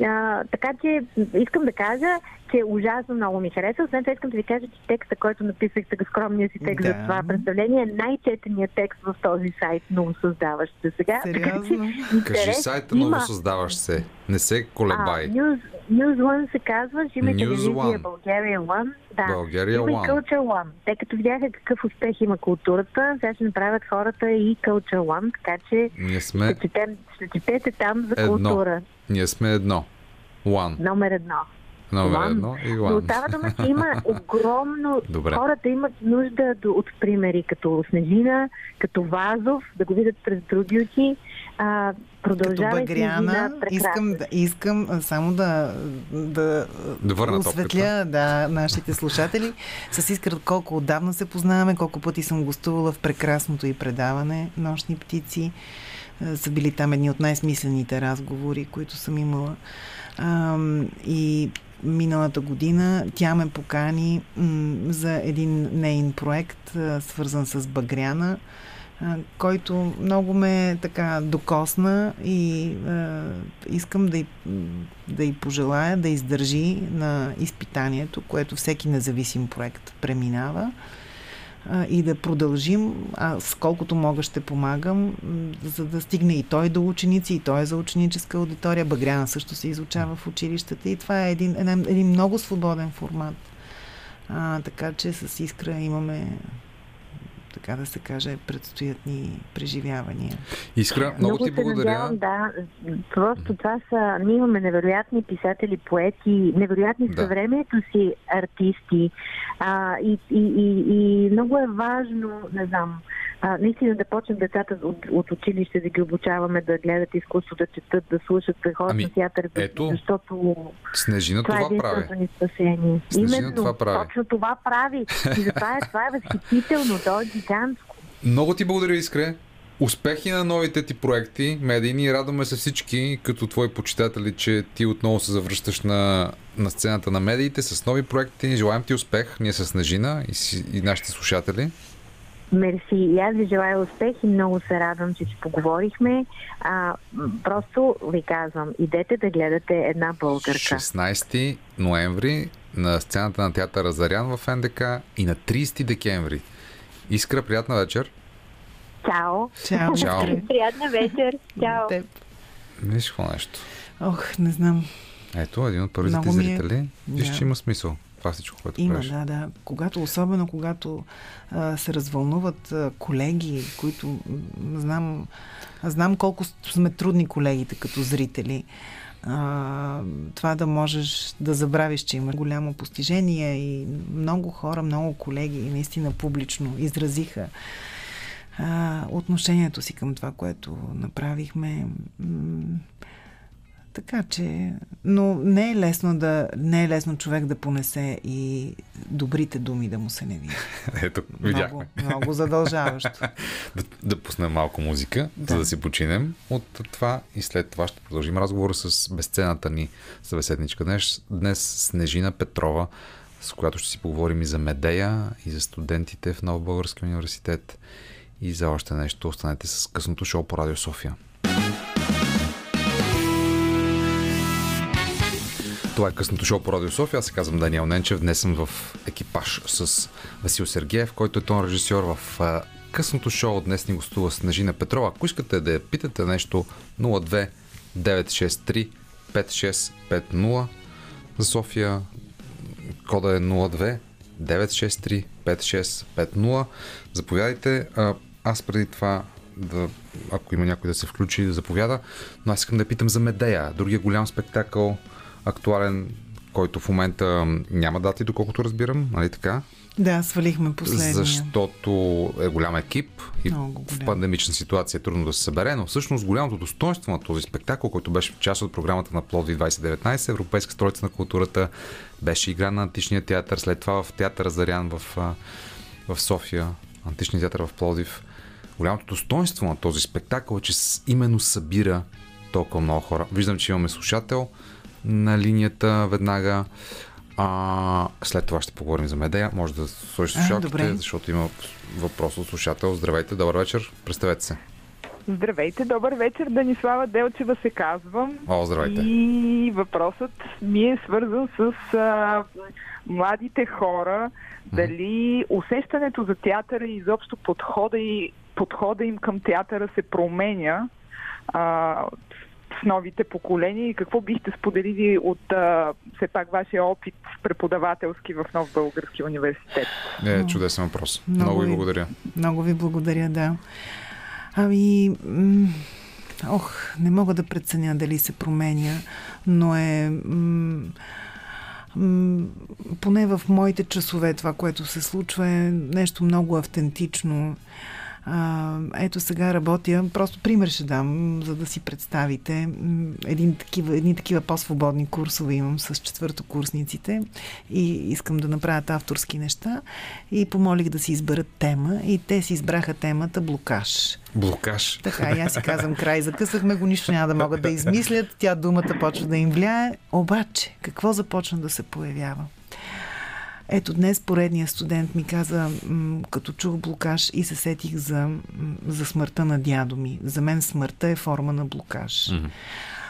F: А, така че искам да кажа, че ужасно много ми хареса. Освен това искам да ви кажа, че текста, който написах, така скромния си текст
C: Да.
F: за това представление, е най-четеният текст в този сайт, много създаващ се сега. Така че
C: Сериозно?
A: Кажи
F: интерес
A: сайта
F: има.
A: ново създаваш се. Не се
F: А,
A: колебай.
F: News, News One се казва, ще има телевизия
A: One.
F: България One. Да.
A: България
F: има и
A: One.
F: Culture One. Те като видяха какъв успех има културата, сега ще направят хората и Culture One, така че
A: Ние сме,
F: ще, четем, ще четете там за
A: Едно.
F: култура.
A: Ние сме едно. One.
F: Номер едно.
A: Номер
F: One.
A: едно и
F: Но
A: one.
F: става дума, че има огромно...
A: Добре.
F: Хората имат нужда до- от примери, като Снежина, като Вазов, да го видят през други очи. А,
C: Като
F: продължавай
C: Багряна, искам, да, искам само да, да,
A: Да върна
C: осветля да, нашите слушатели. С Искра колко отдавна се познаваме, колко пъти съм гостувала в прекрасното и предаване Нощни птици. А, Са били там едни от най-смислените разговори, които съм имала. Ам, и миналата година тя ме покани за един нейн проект, а, свързан с Багряна, а, който много ме така докосна и а, искам да й, да й пожелая да издържи на изпитанието, което всеки независим проект преминава а, и да продължим. Аз колкото мога ще помагам, за да стигне и той до ученици, и той е за ученическа аудитория. Багряна също се изучава в училищата и това е един, един, един много свободен формат. А, така че с Искра имаме така да се каже, предстоят ни преживявания.
A: Искра, много, много ти благодаря.
F: Надявам, да, просто това са, ние имаме невероятни писатели, поети, невероятни да. съвремието си артисти а, и, и, и, и много е важно, не знам, а, наистина да почнем децата от, от училище да ги обучаваме да гледат изкуство, да четат, да слушат, да ходят ами, на театър,
A: ето,
F: защото
A: Снежина това,
F: това
A: прави.
F: Ни спасение.
A: Снежина
F: Именно,
A: това прави.
F: точно това прави. И затова е, това е възхитително, то е гигантско.
A: Много ти благодаря, Искре. Успехи на новите ти проекти, медийни. Радваме се всички, като твои почитатели, че ти отново се завръщаш на, на сцената на медиите с нови проекти. Желаем ти успех, ние с Снежина и, си, и нашите слушатели.
F: Мерси. И аз ви желая успех и много се радвам, че си поговорихме. А, просто ви казвам, идете да гледате една българка.
A: 16 ноември на сцената на театъра Зарян в НДК и на 30 декември. Искра, приятна вечер.
F: Чао.
C: Чао.
A: Чао.
F: Приятна вечер. Чао.
C: Теб.
A: Виж какво нещо.
C: Ох, не знам.
A: Ето, един от първите
C: е-
A: зрители. Виж,
C: Да.
A: че има смисъл. Това всичко, което
C: Има,
A: правиш.
C: да, да. Когато, особено когато а, се развълнуват а, колеги, които м, знам, знам колко сме трудни колегите като зрители. А, това да можеш да забравиш, че имаш голямо постижение и много хора, много колеги наистина публично изразиха а, отношението си към това, което направихме. М, така че, но не е лесно да, не е лесно човек да понесе и добрите думи да му се не видят.
A: Ето,
C: Много,
A: видяхме.
C: много задължаващо.
A: Да, да пуснем малко музика,
C: Да.
A: за да си починем от това и след това ще продължим разговора с безценната ни събеседничка днес, днес Снежина Петрова, с която ще си поговорим и за Медея, и за студентите в Нов Български университет и за още нещо. Останете с късното шоу по Радио София. Това е късното шоу по Радио София. Аз се казвам Даниел Ненчев. Днес съм в екипаж с Васил Сергеев, който е тон режисьор в късното шоу. Днес ни гостува Снежина Петрова. Ако искате да я питате нещо, 02 963 5650 за София. Кода е 02 963 5650. Заповядайте. Аз преди това да, ако има някой да се включи, да заповяда. Но аз искам да питам за Медея, другия голям спектакъл, актуален, който в момента няма дати, доколкото разбирам, нали така?
C: Да, свалихме последния.
A: Защото е голям екип и
C: Много
A: в
C: голям.
A: пандемична ситуация е трудно да се събере, но всъщност голямото достоинство на този спектакъл, който беше част от програмата на Плоди 2019, Европейска столица на културата, беше игра на Античния театър, след това в театъра Зарян в, в София, Античния театър в Плодив. Голямото достоинство на този спектакъл е, че именно събира толкова много хора. Виждам, че имаме слушател на линията веднага. А, след това ще поговорим за Медея. Може да сложиш
C: А,
A: слушалките, защото има въпрос от слушател. Здравейте, добър вечер. Представете се.
G: Здравейте, добър вечер. Данислава Делчева се казвам.
A: О, здравейте.
G: И въпросът ми е свързан с а, младите хора. Дали усещането за театъра и изобщо подхода, и, подхода им към театъра се променя а, новите поколения и какво бихте споделили от а, все пак вашия опит преподавателски в Нов Български университет?
A: Е, чудесен въпрос.
C: Много
A: Много ви благодаря.
C: Много ви благодаря, да. Ами, м- ох, не мога да преценя дали се променя, но е... М- поне в моите часове това, което се случва е нещо много автентично. А, ето сега работя, просто пример ще дам, за да си представите. Един такива, едни такива по-свободни курсове имам с четвъртокурсниците и искам да направят авторски неща и помолих да си изберат тема и те си избраха темата блокаж.
A: Блокаж.
C: Така, и аз си казвам край. Закъсахме го, нищо няма да могат да измислят. Тя думата почва да им влияе. Обаче, какво започна да се появява? Ето днес поредният студент ми каза, като чух блокаж и се сетих за, за смъртта на дядо ми. За мен смъртта е форма на блокаж. Mm-hmm.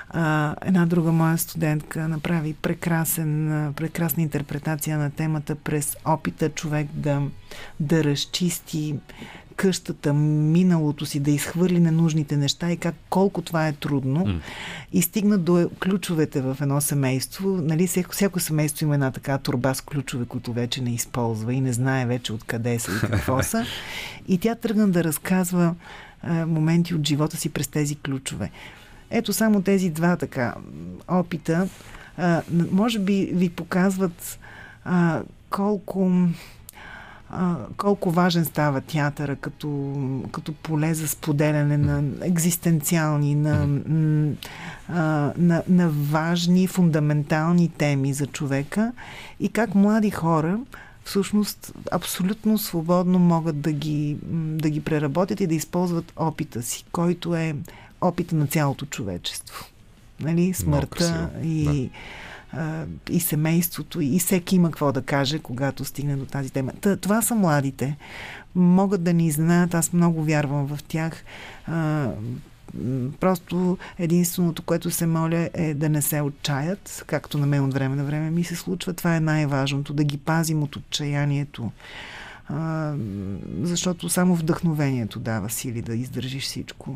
C: А, една друга моя студентка направи прекрасен, прекрасна интерпретация на темата през опита човек да, да разчисти къщата, миналото си, да изхвърли ненужните неща и как колко това е трудно. Mm. И стигна до ключовете в едно семейство. Нали, всяко, всяко семейство има една така турба с ключове, които вече не използва и не знае вече откъде са и какво са. И тя тръгна да разказва а, моменти от живота си през тези ключове. Ето само тези два така опита, а, може би ви показват а, колко а, колко важен става театъра като, като поле за споделяне на екзистенциални, на, а, на, на важни, фундаментални теми за човека и как млади хора всъщност абсолютно свободно могат да ги, да ги преработят и да използват опита си, който е опита на цялото човечество. Нали? Смъртта и... Да и семейството, и всеки има какво да каже, когато стигне до тази тема. Та, това са младите. Могат да ни изненадат, аз много вярвам в тях. А, просто единственото, което се моля е да не се отчаят, както на мен от време на време ми се случва. Това е най-важното, да ги пазим от отчаянието. А, защото само вдъхновението дава сили да издържиш всичко.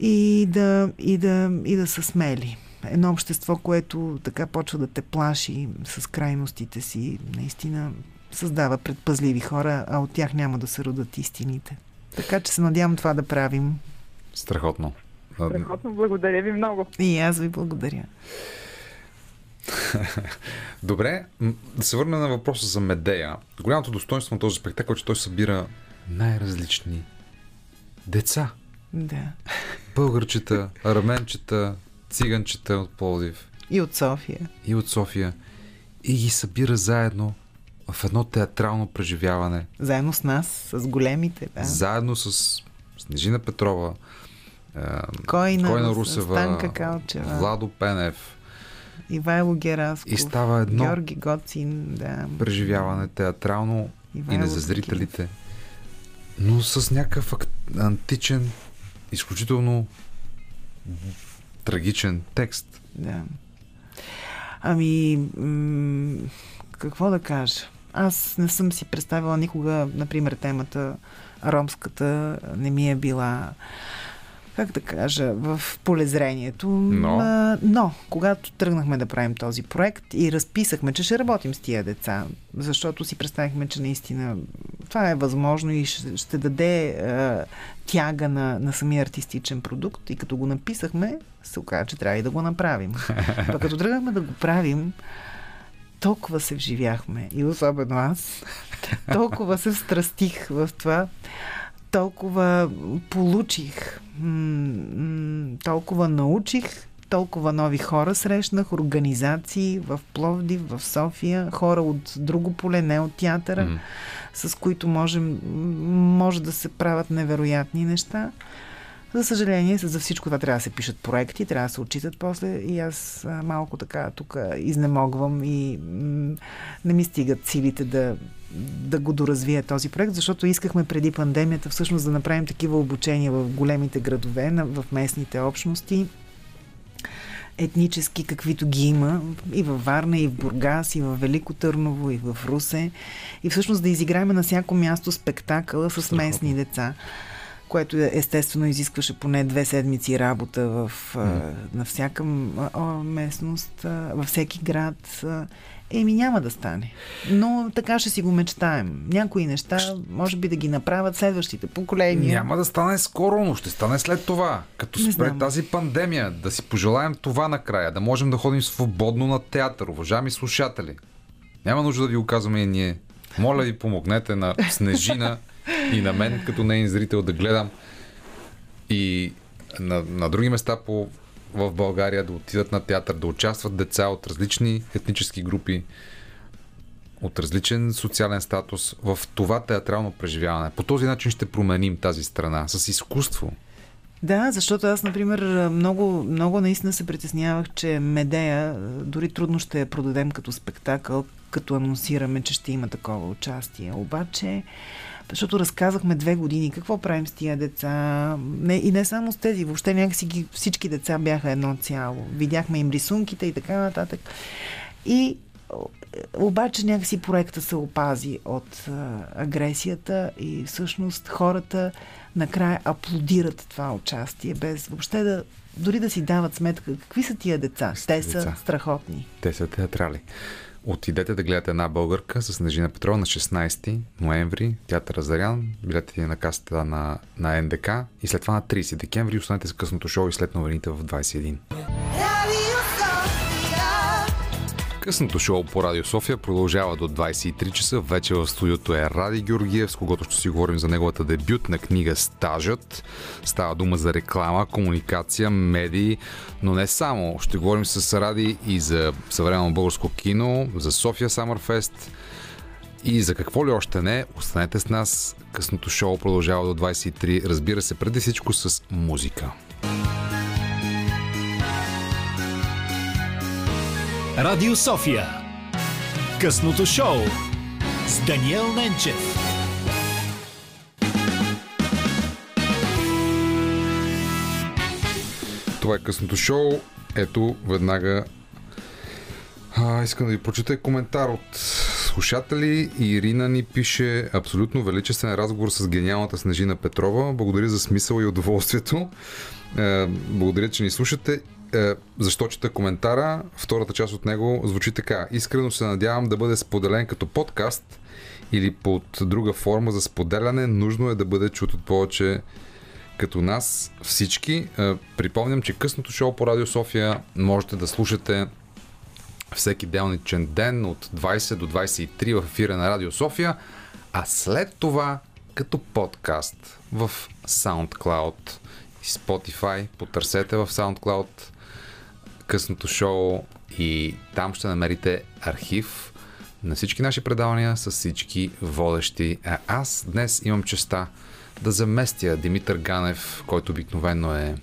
C: И да, и да, и да са смели едно общество, което така почва да те плаши с крайностите си, наистина създава предпазливи хора, а от тях няма да се родат истините. Така че се надявам това да правим.
A: Страхотно.
G: Страхотно, благодаря ви много.
C: И аз ви благодаря.
A: Добре, да се върна на въпроса за Медея. Голямото достоинство на този спектакъл е, че той събира най-различни деца.
C: Да.
A: Българчета, арменчета, циганчета от Пловдив.
C: И от София.
A: И от София. И ги събира заедно в едно театрално преживяване.
C: Заедно с нас, с големите. Да.
A: Заедно с Снежина Петрова,
C: Койна,
A: Койна Русева,
C: Станка Калчева,
A: Владо Пенев.
C: Ивайло Герасков.
A: И става едно
C: Георги Гоцин, да.
A: преживяване театрално Ивайло и не за зрителите. Но с някакъв античен, изключително трагичен текст.
C: Да. Ами, какво да кажа? Аз не съм си представила никога, например, темата ромската не ми е била как да кажа, в полезрението.
A: Но.
C: А, но, когато тръгнахме да правим този проект и разписахме, че ще работим с тия деца, защото си представихме, че наистина това е възможно и ще, ще даде а, тяга на, на самия артистичен продукт. И като го написахме, се оказа, че трябва и да го направим. Пък като тръгнахме да го правим, толкова се вживяхме, и особено аз, толкова се встрастих в това, толкова получих, толкова научих, толкова нови хора срещнах, организации в Пловдив, в София, хора от друго поле, не от театъра, mm. с които можем, може да се правят невероятни неща. За съжаление, за всичко това трябва да се пишат проекти, трябва да се отчитат после и аз малко така тук изнемогвам и не ми стигат силите да, да го доразвия този проект, защото искахме преди пандемията всъщност да направим такива обучения в големите градове, в местните общности, етнически, каквито ги има и във Варна, и в Бургас, и в Велико Търново, и в Русе. И всъщност да изиграем на всяко място спектакъла с местни деца което естествено изискваше поне две седмици работа в, mm. на всяка местност, във всеки град. Еми няма да стане. Но така ще си го мечтаем. Някои неща може би да ги направят следващите поколения.
A: Няма да стане скоро, но ще стане след това. Като спре тази пандемия, да си пожелаем това накрая, да можем да ходим свободно на театър, уважаеми слушатели. Няма нужда да ви оказваме и ние Моля ви, помогнете на Снежина и на мен, като нейн зрител, да гледам и на, на други места по, в България да отидат на театър, да участват деца от различни етнически групи, от различен социален статус в това театрално преживяване. По този начин ще променим тази страна с изкуство.
C: Да, защото аз, например, много, много наистина се притеснявах, че Медея дори трудно ще я продадем като спектакъл, като анонсираме, че ще има такова участие. Обаче, защото разказахме две години какво правим с тия деца. Не, и не само с тези, въобще някакси ги, всички деца бяха едно цяло. Видяхме им рисунките и така нататък. И обаче някакси проекта се опази от а, агресията и всъщност хората накрая аплодират това участие, без въобще да дори да си дават сметка какви са тия деца. Те са деца. страхотни.
A: Те са театрали. Отидете да гледате една българка с Нежина Петрова на 16 ноември, театър Зарян, билетите на касата на, на НДК и след това на 30 декември останете с късното шоу и след новините в 21. Късното шоу по Радио София продължава до 23 часа. Вече в студиото е Ради Георгиев, с когото ще си говорим за неговата дебютна книга Стажът. Става дума за реклама, комуникация, медии, но не само. Ще говорим с Ради и за съвременно българско кино, за София Самърфест и за какво ли още не. Останете с нас. Късното шоу продължава до 23. Разбира се, преди всичко с музика.
B: Радио София. Късното шоу с Даниел Ненчев.
A: Това е късното шоу. Ето, веднага а, искам да ви прочета коментар от слушатели. Ирина ни пише абсолютно величествен разговор с гениалната Снежина Петрова. Благодаря за смисъл и удоволствието. Е, благодаря, че ни слушате е, защо чета коментара. Втората част от него звучи така. Искрено се надявам да бъде споделен като подкаст или под друга форма за споделяне. Нужно е да бъде чут от повече като нас всички. Е, припомням, че късното шоу по Радио София можете да слушате всеки делничен ден от 20 до 23 в ефира на Радио София, а след това като подкаст в SoundCloud Spotify. Потърсете в SoundCloud късното шоу и там ще намерите архив на всички наши предавания с всички водещи. А аз днес имам честа да заместя Димитър Ганев, който обикновено е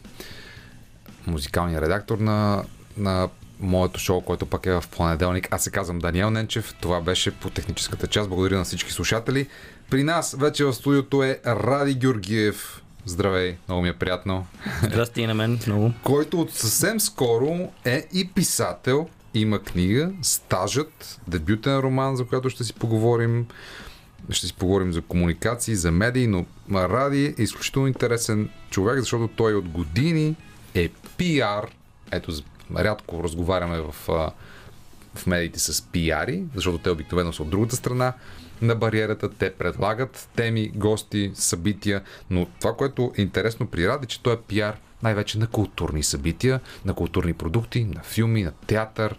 A: музикалният редактор на, на моето шоу, което пък е в понеделник. Аз се казвам Даниел Ненчев. Това беше по техническата част. Благодаря на всички слушатели. При нас вече в студиото е Ради Георгиев. Здравей, много ми е приятно.
H: Здрасти и на мен, много.
A: Който от съвсем скоро е и писател, има книга, Стажът, дебютен роман, за който ще си поговорим. Ще си поговорим за комуникации, за медии, но Ради е изключително интересен човек, защото той от години е пиар. Ето, рядко разговаряме в, в медиите с пиари, защото те обикновено са от другата страна на бариерата, те предлагат теми, гости, събития, но това, което е интересно при Ради, че той е пиар най-вече на културни събития, на културни продукти, на филми, на театър,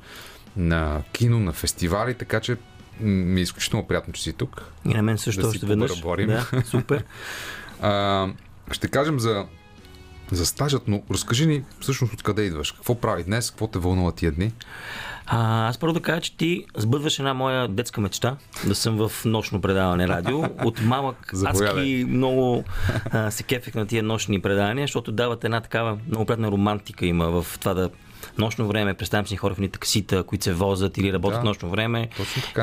A: на кино, на фестивали, така че ми е изключително приятно, че си тук.
H: И на мен също
A: да
H: още веднъж. Да, супер.
A: а, ще кажем за, за стажът, но разкажи ни всъщност откъде идваш. Какво прави днес? Какво те вълнува тия дни?
H: А, аз първо да кажа, че ти сбъдваш една моя детска мечта да съм в нощно предаване радио. От малък адски много а, се кефех на тия нощни предавания, защото дават една такава много приятна романтика има в това да нощно време, представям си хора в таксита, които се возят или работят да, нощно време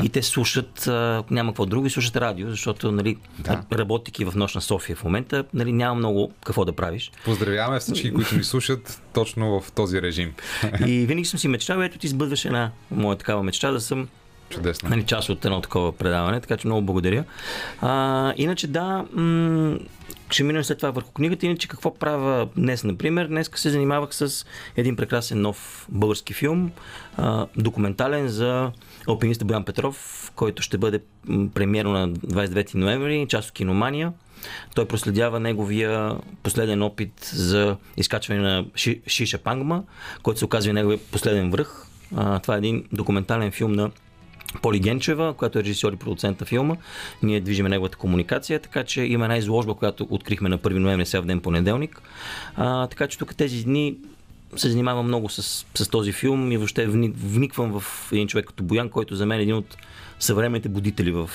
H: и те слушат, няма какво друго, и слушат радио, защото нали, да. работейки в нощна София в момента, нали, няма много какво да правиш.
A: Поздравяваме всички, които ни слушат точно в този режим.
H: И винаги съм си мечтал, ето ти сбъдваш една моя такава мечта да съм
A: Чудесно.
H: Нали, част от едно такова предаване, така че много благодаря. А, иначе да, м- ще минем след това върху книгата. Иначе какво правя днес, например? Днес се занимавах с един прекрасен нов български филм, документален за алпиниста Боян Петров, който ще бъде премиерно на 29 ноември, част от киномания. Той проследява неговия последен опит за изкачване на Шиша Пангма, който се оказва неговия последен връх. Това е един документален филм на Поли Генчева, която е режисьор и продуцент на филма. Ние движиме неговата комуникация, така че има една изложба, която открихме на 1 ноември, сега в ден понеделник. А, така че тук тези дни се занимавам много с, с този филм и въобще вниквам в един човек като Боян, който за мен е един от съвременните будители в,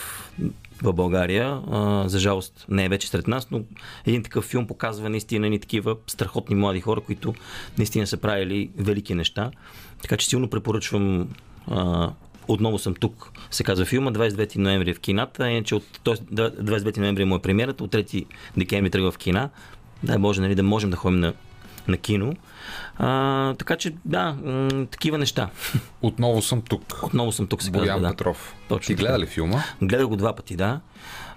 H: в България. А, за жалост не е вече сред нас, но един такъв филм показва наистина ни такива страхотни млади хора, които наистина са правили велики неща. Така че силно препоръчвам а, отново съм тук, се казва филма, 29 ноември е в кината, иначе от, т.е. 29 ноември е моя премиерата, от 3 декември тръгва в кина. Дай Боже, нали, да можем да ходим на, на кино. А, така че, да, м- такива неща.
A: Отново съм тук.
H: Отново съм тук, се
A: Боян
H: казва, да.
A: Петров.
H: Точно
A: Ти гледа ли филма?
H: Гледах го два пъти, да.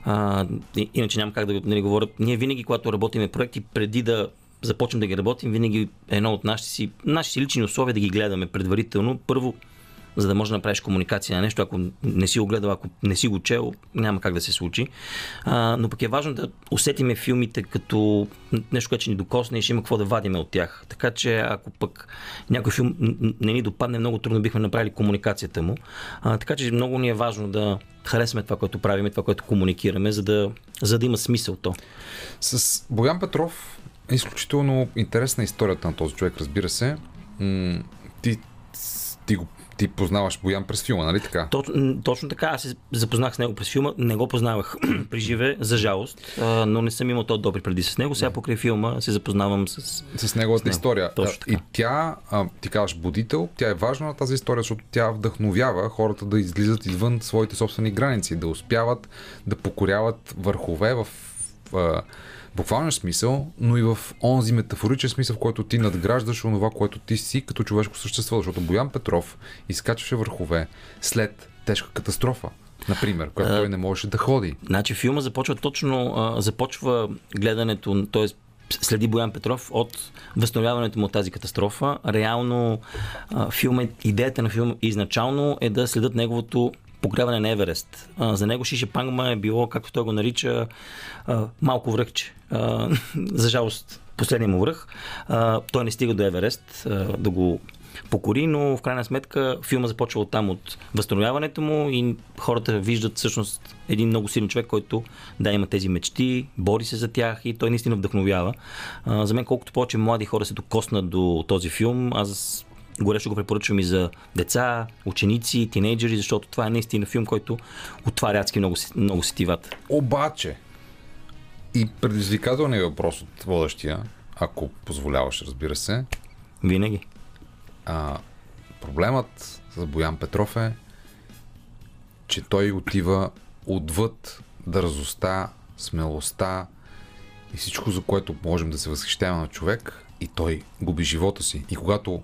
H: А, иначе няма как да нали, говоря. Ние винаги, когато работиме проекти, преди да започнем да ги работим, винаги едно от нашите си, нашите си лични условия да ги гледаме предварително. Първо, за да можеш да направиш комуникация на нещо. Ако не си го гледал, ако не си го чел, няма как да се случи. А, но пък е важно да усетиме филмите като нещо, което ни докосне и ще има какво да вадиме от тях. Така че ако пък някой филм не ни допадне, много трудно бихме направили комуникацията му. А, така че много ни е важно да харесваме това, което правиме, това, което комуникираме, за да, за да има смисъл то.
A: С Боян Петров е изключително интересна историята на този човек, разбира се. Ти, ти го ти познаваш Боян през филма, нали така?
H: Точно, точно така. Аз се запознах с него през филма. Не го познавах при живе, за жалост, а, но не съм имал то добри преди с него. Сега покрай филма се запознавам с...
A: С неговата с история.
H: Точно така.
A: И тя, а, ти казваш будител, тя е важна на тази история, защото тя вдъхновява хората да излизат извън своите собствени граници, да успяват да покоряват върхове в... в буквален смисъл, но и в онзи метафоричен смисъл, в който ти надграждаш онова, което ти си като човешко същество. Защото Боян Петров изкачваше върхове след тежка катастрофа. Например, която той не можеше да ходи.
H: Значи филма започва точно, а, започва гледането, т.е. следи Боян Петров от възстановяването му от тази катастрофа. Реално а, филма, идеята на филма изначално е да следят неговото покряване на Еверест. А, за него Шише Пангма е било, както той го нарича, а, малко връхче. За жалост, последния му връх. А, той не стига до Еверест а, да го покори, но в крайна сметка филма започва от там, от възстановяването му и хората виждат всъщност един много силен човек, който да има тези мечти, бори се за тях и той наистина вдъхновява. А, за мен колкото повече млади хора се докоснат до този филм, аз горещо го препоръчвам и за деца, ученици, тинейджери, защото това е наистина филм, който отваря адски много, много сетивата.
A: Обаче, и предизвикателният въпрос от водещия, ако позволяваш, разбира се.
H: Винаги.
A: А, проблемът с Боян Петров е, че той отива отвъд дързостта, смелостта и всичко, за което можем да се възхищаваме на човек и той губи живота си. И когато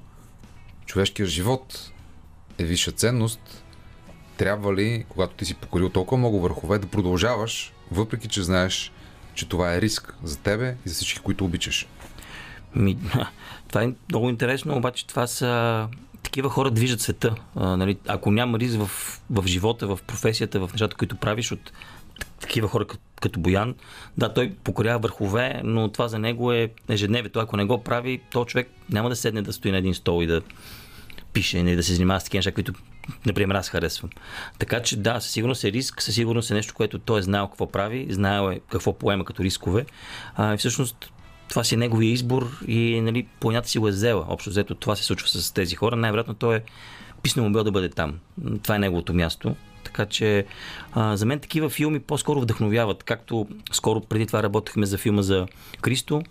A: човешкият живот е висша ценност, трябва ли, когато ти си покорил толкова много върхове, да продължаваш, въпреки че знаеш, че това е риск за тебе и за всички, които обичаш?
H: Ми, това е много интересно, обаче това са такива хора движат света. А, нали, ако няма риск в, в живота, в професията, в нещата, които правиш от такива хора като, като Боян, да, той покорява върхове, но това за него е ежедневието. Ако не го прави, то човек няма да седне да стои на един стол и да пише и да се занимава с такива неща, които, например, аз харесвам. Така че да, със сигурност е риск, със сигурност е нещо, което той е знаел какво прави, знаел е какво поема като рискове. А, и всъщност това си е неговия избор и нали, планята си го е взела. Общо взето това се случва с тези хора. Най-вероятно той е писнал му бил да бъде там. Това е неговото място. Така че а, за мен такива филми по-скоро вдъхновяват. Както скоро преди това работехме за филма за Кристо,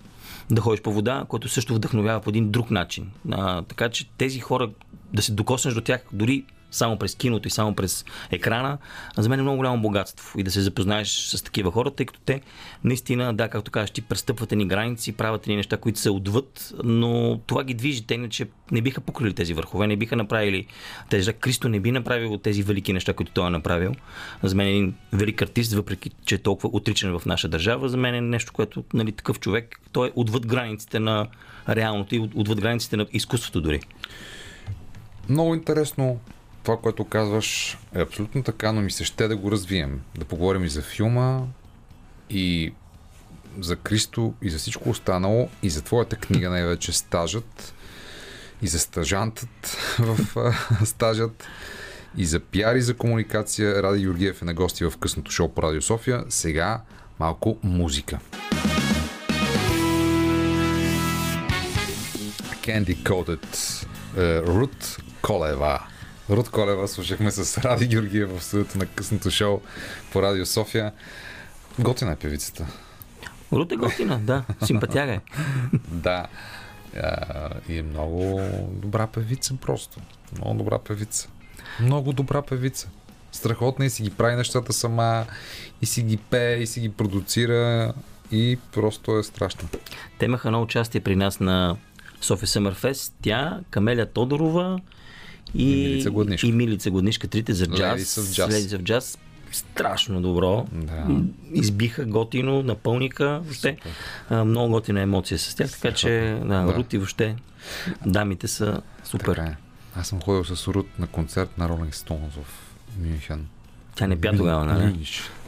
H: да ходиш по вода, който също вдъхновява по един друг начин. А, така че тези хора, да се докоснеш до тях, дори само през киното и само през екрана, за мен е много голямо богатство и да се запознаеш с такива хора, тъй като те наистина, да, както кажеш, ти престъпват ни граници, правят ни неща, които се отвъд, но това ги движи. Те иначе не биха покрили тези върхове, не биха направили тези. Кристо не би направил тези велики неща, които той е направил. За мен е един велик артист, въпреки че е толкова отричан в наша държава, за мен е нещо, което нали, такъв човек, той е отвъд границите на реалното и отвъд границите на изкуството дори.
A: Много интересно това, което казваш е абсолютно така, но ми се ще да го развием. Да поговорим и за филма, и за Кристо, и за всичко останало, и за твоята книга най-вече Стажът, и за стажантът в стажът, и за пиар и за комуникация. Ради Георгиев е на гости в късното шоу по Радио София. Сега малко музика. Candy Coated е, Рут Колева. Рут Колева слушахме с Ради Георгиев в студиото на късното шоу по Радио София. Готина е певицата.
H: Рут е готина, да. Симпатяга е.
A: да. И е много добра певица просто. Много добра певица. Много добра певица. Страхотна и си ги прави нещата сама, и си ги пее, и си ги продуцира, и просто е страшно.
H: Те имаха едно участие при нас на София Съмърфест. Тя, Камелия Тодорова и,
A: и Милица Гладнишка.
H: И Милица Гладнишка, трите за джаз.
A: Ladies
H: of Jazz. Страшно добро. Да. Избиха готино, напълника. Въобще. много готина емоция с тях, така че да, да. Рут и въобще дамите са супер. Така е.
A: Аз съм ходил с Рут на концерт на Rolling Stones в Мюнхен.
H: Тя не пя тогава, нали?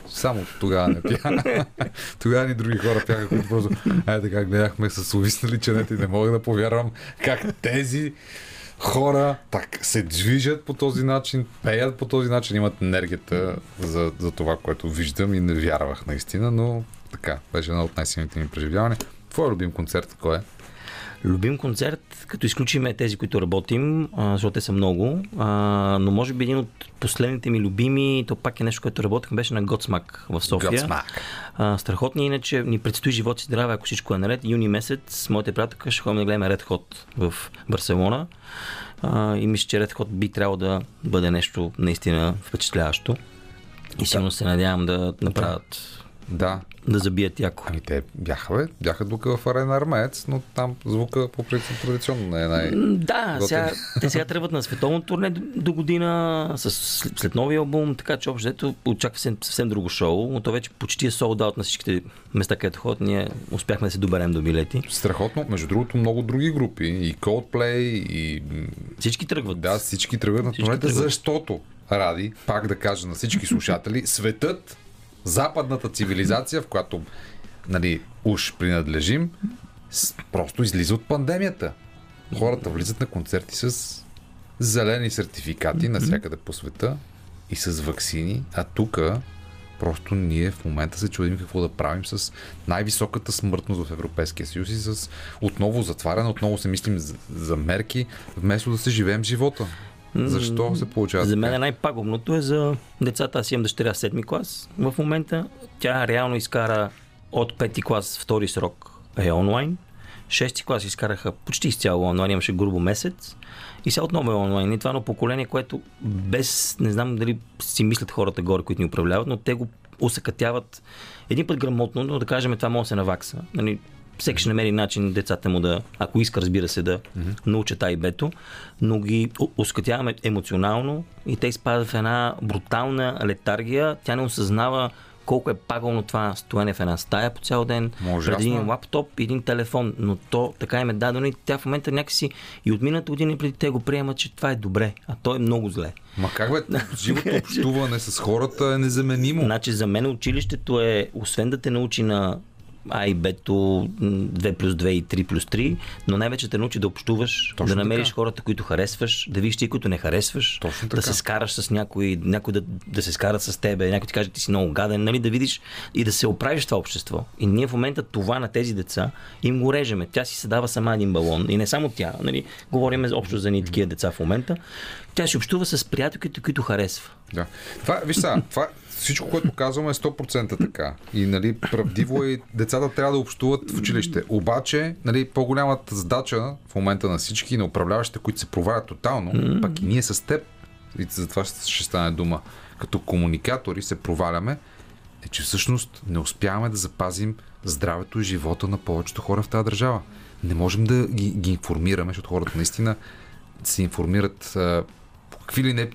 A: Само тогава не пя. тогава ни други хора пяха, които просто е така гледахме с увиснали ченета и не мога да повярвам как тези хора так се движат по този начин, пеят по този начин, имат енергията за, за това, което виждам и не вярвах наистина, но така, беше едно от най-силните ми преживявания. Твой любим концерт кой е?
H: Любим концерт, като изключиме тези, които работим, а, защото те са много, а, но може би един от последните ми любими, то пак е нещо, което работех, беше на Готсмак в София.
A: Готсмак.
H: А, страхотни, иначе ни предстои живот и здраве, ако всичко е наред. Юни месец с моите приятелка ще ходим да гледаме Red Hot в Барселона. А, и мисля, че Red Hot би трябвало да бъде нещо наистина впечатляващо. И силно се надявам да направят
A: да.
H: Да забият яко.
A: Ами те бяха, бе. Бяха тук в арена Армеец, но там звука по принцип традиционно не е най
H: Да, сега, те сега тръгват на световно турне до година, с, след новия албум, така че общо очаква се съвсем друго шоу, но то вече почти е солд аут на всичките места, където ходят. Ние успяхме да се доберем до билети.
A: Страхотно. Между другото, много други групи. И Coldplay, и...
H: Всички тръгват.
A: Да, всички тръгват на турнета, защото Ради, пак да кажа на всички слушатели, светът западната цивилизация, в която нали, уж принадлежим, просто излиза от пандемията. Хората влизат на концерти с зелени сертификати навсякъде по света и с вакцини, а тук просто ние в момента се чудим какво да правим с най-високата смъртност в Европейския съюз и с отново затваряне, отново се мислим за, за мерки, вместо да се живеем живота. Защо се получава?
H: За мен най-пагубното е за децата. Аз имам дъщеря в седми клас. В момента тя реално изкара от пети клас втори срок е онлайн. Шести клас изкараха почти изцяло онлайн, имаше грубо месец. И сега отново е онлайн. И това е поколение, което без, не знам дали си мислят хората горе, които ни управляват, но те го усъкътяват един път грамотно, но да кажем това може да се навакса. Нали, всеки ще намери начин децата му да, ако иска, разбира се, да mm-hmm. научат А и Бето, но ги оскътяваме емоционално и те изпадат в една брутална летаргия. Тя не осъзнава колко е пагално това стоене в една стая по цял ден,
A: Може
H: преди един лаптоп един телефон, но то така им е дадено и тя в момента някакси и от миналата година преди те го приемат, че това е добре, а то е много зле.
A: Ма как бе, живото общуване с хората е незаменимо.
H: Значи за мен училището е, освен да те научи на а и Бето 2 плюс 2 и 3 плюс 3, но най-вече те научи да общуваш, Точно да намериш така. хората, които харесваш, да видиш ти, които не харесваш,
A: Точно
H: да се скараш с някой, някой да, да се скарат с тебе, някой ти каже, ти си много гаден, нали, да видиш и да се оправиш това общество. И ние в момента това на тези деца им го режеме. Тя си се дава сама един балон. И не само тя, нали, говорим общо за ни такива деца в момента. Тя си общува с приятелките, които харесва.
A: Да. Това, виж сега, това, всичко, което казваме е 100% така. И нали, правдиво е, децата трябва да общуват в училище. Обаче, нали, по-голямата задача в момента на всички, на управляващите, които се провалят тотално, mm-hmm. пък и ние с теб, и за това ще стане дума, като комуникатори се проваляме, е, че всъщност не успяваме да запазим здравето и живота на повечето хора в тази държава. Не можем да ги, ги информираме, защото хората наистина се информират а, по какви ли не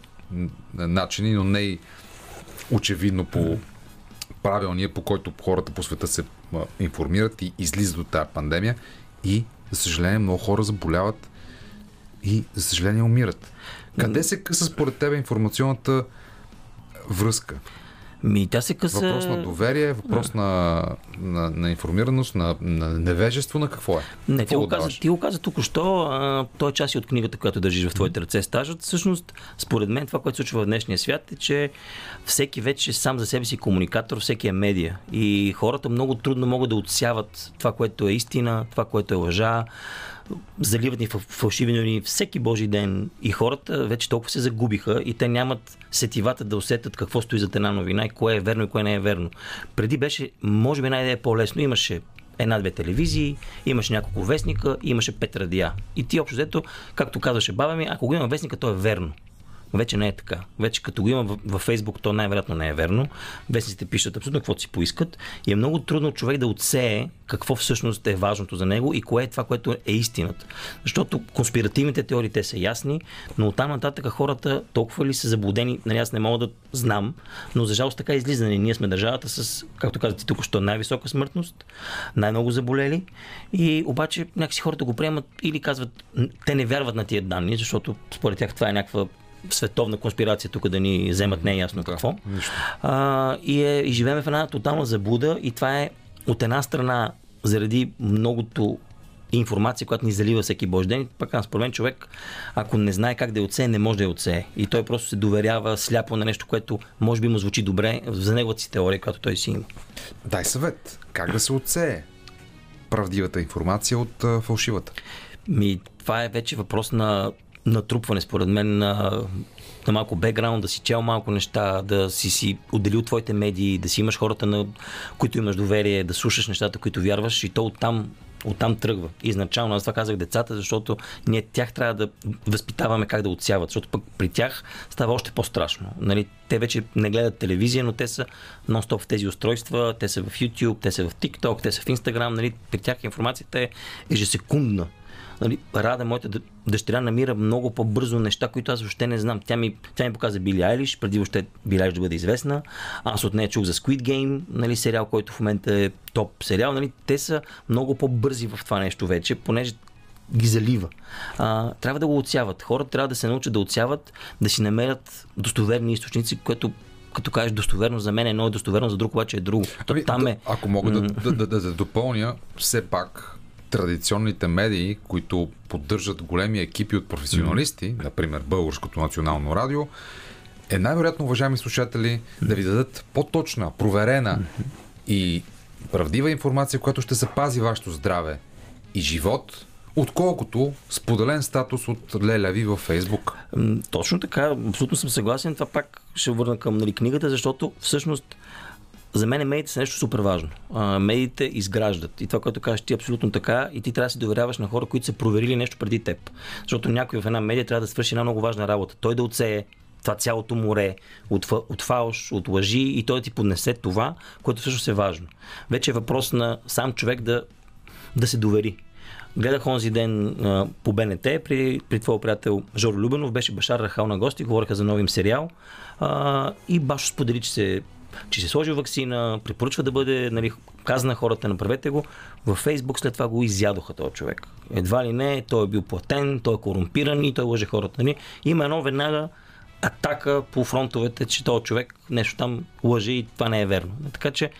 A: начини, но не и очевидно по правилния, по който хората по света се информират и излизат от тази пандемия и, за съжаление, много хора заболяват и, за съжаление, умират. Къде се къса според тебе информационната връзка?
H: Ми, тя се къса...
A: Въпрос на доверие, въпрос да. на, на, на информираност, на, на невежество, на какво е?
H: Не, ти го, каза, ти го каза току-що, той е част и от книгата, която държиш в твоите ръце. Стажът, всъщност, според мен, това, което се случва в днешния свят е, че всеки вече сам за себе си комуникатор, всеки е медия. И хората много трудно могат да отсяват това, което е истина, това, което е лъжа заливат ни фалшиви новини всеки божи ден и хората вече толкова се загубиха и те нямат сетивата да усетят какво стои за една новина и кое е верно и кое не е верно. Преди беше, може би, една идея по-лесно. Имаше една-две телевизии, имаше няколко вестника, имаше пет радия. И ти общо взето, както казваше баба ми, ако го има вестника, то е верно. Вече не е така. Вече като го има във Фейсбук, то най-вероятно не е верно. Вестниците пишат абсолютно каквото си поискат и е много трудно човек да отсее какво всъщност е важното за него и кое е това, което е истината. Защото конспиративните теории те са ясни, но оттам нататък хората толкова ли са заблудени, нали аз не мога да знам, но за жалост така излизане. Ние сме държавата с, както казахте тук, що най-висока смъртност, най-много заболели и обаче някакси хората го приемат или казват, те не вярват на тия данни, защото според тях това е някаква световна конспирация тук да ни вземат не е ясно да, какво. А, и, е, и живеем в една тотална заблуда и това е от една страна заради многото информация, която ни залива всеки божи ден. Пък аз според мен човек, ако не знае как да я отсее, не може да я отсее. И той просто се доверява сляпо на нещо, което може би му звучи добре за неговата си теория, която той си има.
A: Дай съвет. Как да се отсее правдивата информация от а, фалшивата?
H: Ми, това е вече въпрос на натрупване, според мен, на, на малко бекграунд, да си чел малко неща, да си си отдели от твоите медии, да си имаш хората, на които имаш доверие, да слушаш нещата, които вярваш и то оттам оттам тръгва. Изначално аз това казах децата, защото ние тях трябва да възпитаваме как да отсяват, защото пък при тях става още по-страшно. Нали, те вече не гледат телевизия, но те са нон-стоп в тези устройства, те са в YouTube, те са в TikTok, те са в Instagram. Нали, при тях информацията е ежесекундна нали, Рада, моята дъщеря, намира много по-бързо неща, които аз въобще не знам. Тя ми, тя ми показа Били Айлиш, преди въобще Били Айлиш да бъде известна. Аз от нея чух за Squid Game, нали, сериал, който в момента е топ сериал. Нали, те са много по-бързи в това нещо вече, понеже ги залива. А, трябва да го отсяват. Хората трябва да се научат да отсяват, да си намерят достоверни източници, което като кажеш достоверно за мен, едно е достоверно, за друг обаче е друго.
A: Ами, там е... Ако мога да, да, да, да, да допълня, все пак традиционните медии, които поддържат големи екипи от професионалисти, mm-hmm. например Българското национално радио, е най-вероятно, уважаеми слушатели, да ви дадат по-точна, проверена mm-hmm. и правдива информация, която ще запази вашето здраве и живот, отколкото споделен статус от Леля Ви във Фейсбук.
H: Точно така, абсолютно съм съгласен. Това пак ще върна към нали, книгата, защото всъщност за мен медиите са нещо супер важно. Медиите изграждат. И това, което кажеш ти е абсолютно така. И ти трябва да се доверяваш на хора, които са проверили нещо преди теб. Защото някой в една медия трябва да свърши една много важна работа. Той да отсее това цялото море от, от фалш, от лъжи и той да ти поднесе това, което всъщност е важно. Вече е въпрос на сам човек да, да се довери. Гледах онзи ден а, по БНТ при, при твоя приятел Жоро Любенов, беше Башар Рахал на гости, говориха за новим сериал а, и Башо сподели, че се че се сложи вакцина, препоръчва да бъде, нали, каза на хората, направете го. Във Фейсбук след това го изядоха този човек. Едва ли не, той е бил платен, той е корумпиран и той лъже хората. Нали? Има едно веднага атака по фронтовете, че този човек нещо там лъже и това не е верно. Така че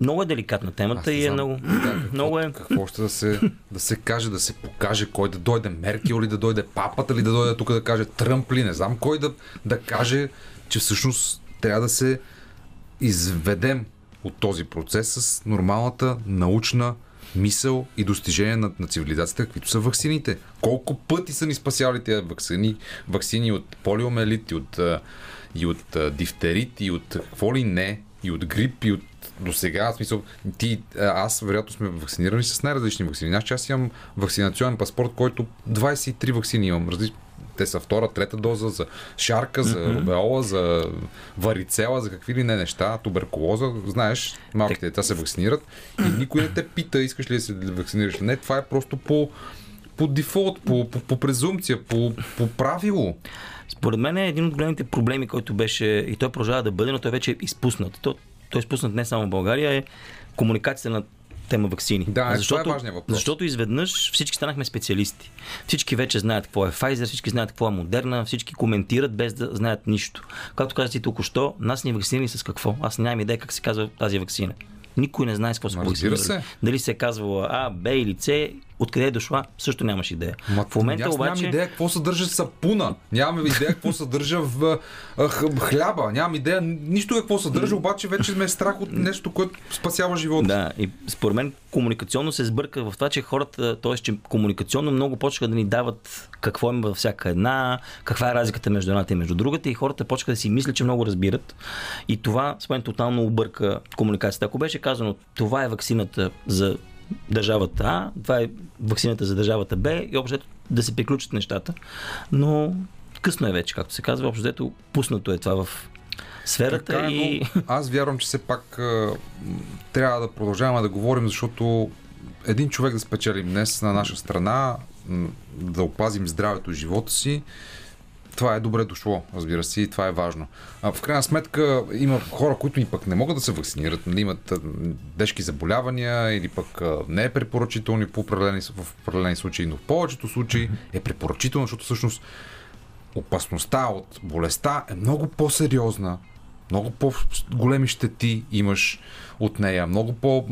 H: много е деликатна темата и е много, да,
A: какво, много е... Какво ще да се, да се каже, да се покаже кой да дойде Меркел ли да дойде папата ли да дойде тук да каже Тръмп ли, не знам кой да, да каже, че всъщност трябва да се изведем от този процес с нормалната научна мисъл и достижение на, на цивилизацията, каквито са ваксините. Колко пъти са ни спасявали тези вакцини, вакцини от полиомелит, и от, и от дифтерит, и от какво ли не, и от грип, и от до сега, смисъл, ти, аз вероятно сме вакцинирани с най-различни вакцини. Аз, аз имам вакцинационен паспорт, който 23 вакцини имам, различни те са втора, трета доза за шарка, за mm-hmm. рубеола, за варицела, за какви ли не неща, туберкулоза. Знаеш, малките деца се вакцинират и никой не те пита, искаш ли да се вакцинираш. Не, това е просто по, по дефолт, по, по, по презумпция, по, по правило.
H: Според мен е един от големите проблеми, който беше и той продължава да бъде, но той вече е изпуснат. Той, той е изпуснат не само в България, е комуникацията на тема вакцини.
A: Да, защото, това е важният въпрос.
H: Защото изведнъж всички станахме специалисти. Всички вече знаят какво е Pfizer, всички знаят какво е Модерна, всички коментират без да знаят нищо. Както казах ти току-що, нас ни вакцинирани с какво? Аз нямам идея как се казва тази вакцина. Никой не знае с какво се
A: вакцинирали.
H: Дали се е казвало А, Б или С, откъде е дошла, също нямаш идея.
A: Ма, в момента аз обаче... Нямам идея какво съдържа сапуна, нямам идея какво съдържа в хляба, нямам идея нищо какво съдържа, обаче вече ме е страх от нещо, което спасява живота.
H: Да, и според мен комуникационно се сбърка в това, че хората, т.е. че комуникационно много почнаха да ни дават какво има във всяка една, каква е разликата между едната и между другата и хората почнаха да си мислят, че много разбират. И това, според мен, тотално обърка комуникацията. Ако беше казано, това е вакцината за държавата А, това е вакцината за държавата Б и общо да се приключат нещата. Но късно е вече, както се казва, общо взето пуснато е това в сферата. Така е, и...
A: аз вярвам, че все пак а, трябва да продължаваме да говорим, защото един човек да спечелим днес на наша страна, да опазим здравето и живота си, това е добре дошло, разбира се, и това е важно. А в крайна сметка има хора, които и пък не могат да се вакцинират, нали, имат тежки заболявания или пък не е препоръчително по определени, в определени случаи, но в повечето случаи е препоръчително, защото всъщност опасността от болестта е много по-сериозна, много по-големи щети имаш от нея, много по-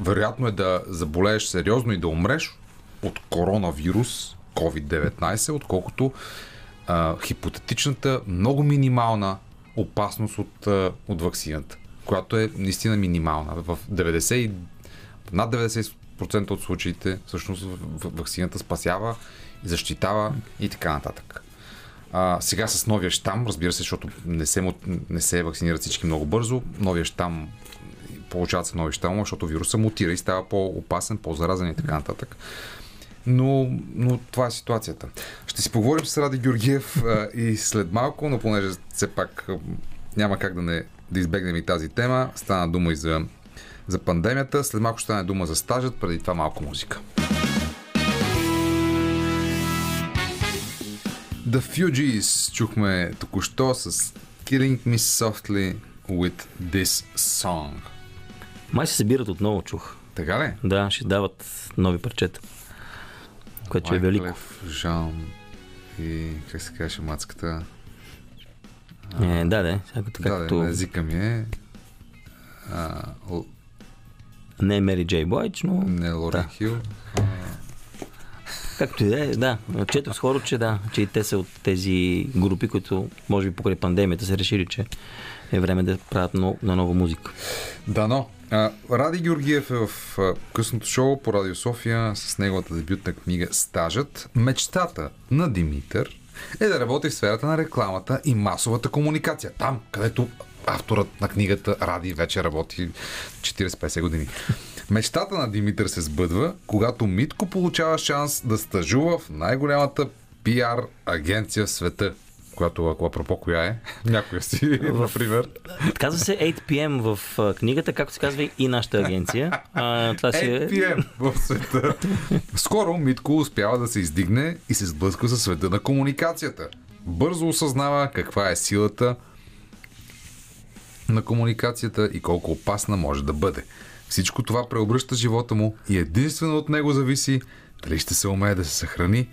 A: вероятно е да заболееш сериозно и да умреш от коронавирус COVID-19, отколкото а, хипотетичната, много минимална опасност от, а, от вакцината, която е наистина минимална. В 90, над 90% от случаите всъщност вакцината спасява, защитава и така нататък. А, сега с новия щам, разбира се, защото не се, не се вакцинират всички много бързо, новия щам получават се нови щамове, защото вируса мутира и става по-опасен, по-заразен и така нататък. Но, но това е ситуацията. Ще си поговорим с Ради Георгиев и след малко, но понеже все пак няма как да не да избегнем и тази тема. Стана дума и за, за пандемията. След малко ще стане дума за стажът, преди това малко музика. The Fugees чухме току-що с Killing Me Softly with This Song.
H: Май се събират отново, чух.
A: Така ли?
H: Да, ще дават нови парчета което е велико.
A: Жан и как се каже мацката?
H: Е, да, да. Така,
A: да, като... езика ми е... А,
H: о... Не е Мери Джей Бойч, но...
A: Не е Лорен да. Хил. А...
H: Както и да е, да. Четох скоро, че да, че и те са от тези групи, които може би покрай пандемията се решили, че е време да правят на нова музика.
A: Да, но Ради Георгиев е в късното шоу по Радио София с неговата дебютна книга Стажът. Мечтата на Димитър е да работи в сферата на рекламата и масовата комуникация. Там, където авторът на книгата Ради вече работи 40-50 години. Мечтата на Димитър се сбъдва, когато Митко получава шанс да стажува в най-голямата пиар агенция в света която, ако апропо коя е, някоя си, например.
H: Казва се 8PM в книгата, както се казва и нашата агенция.
A: А, това си 8PM е... в света. Скоро Митко успява да се издигне и се сблъска със света на комуникацията. Бързо осъзнава каква е силата на комуникацията и колко опасна може да бъде. Всичко това преобръща живота му и единствено от него зависи дали ще се умее да се съхрани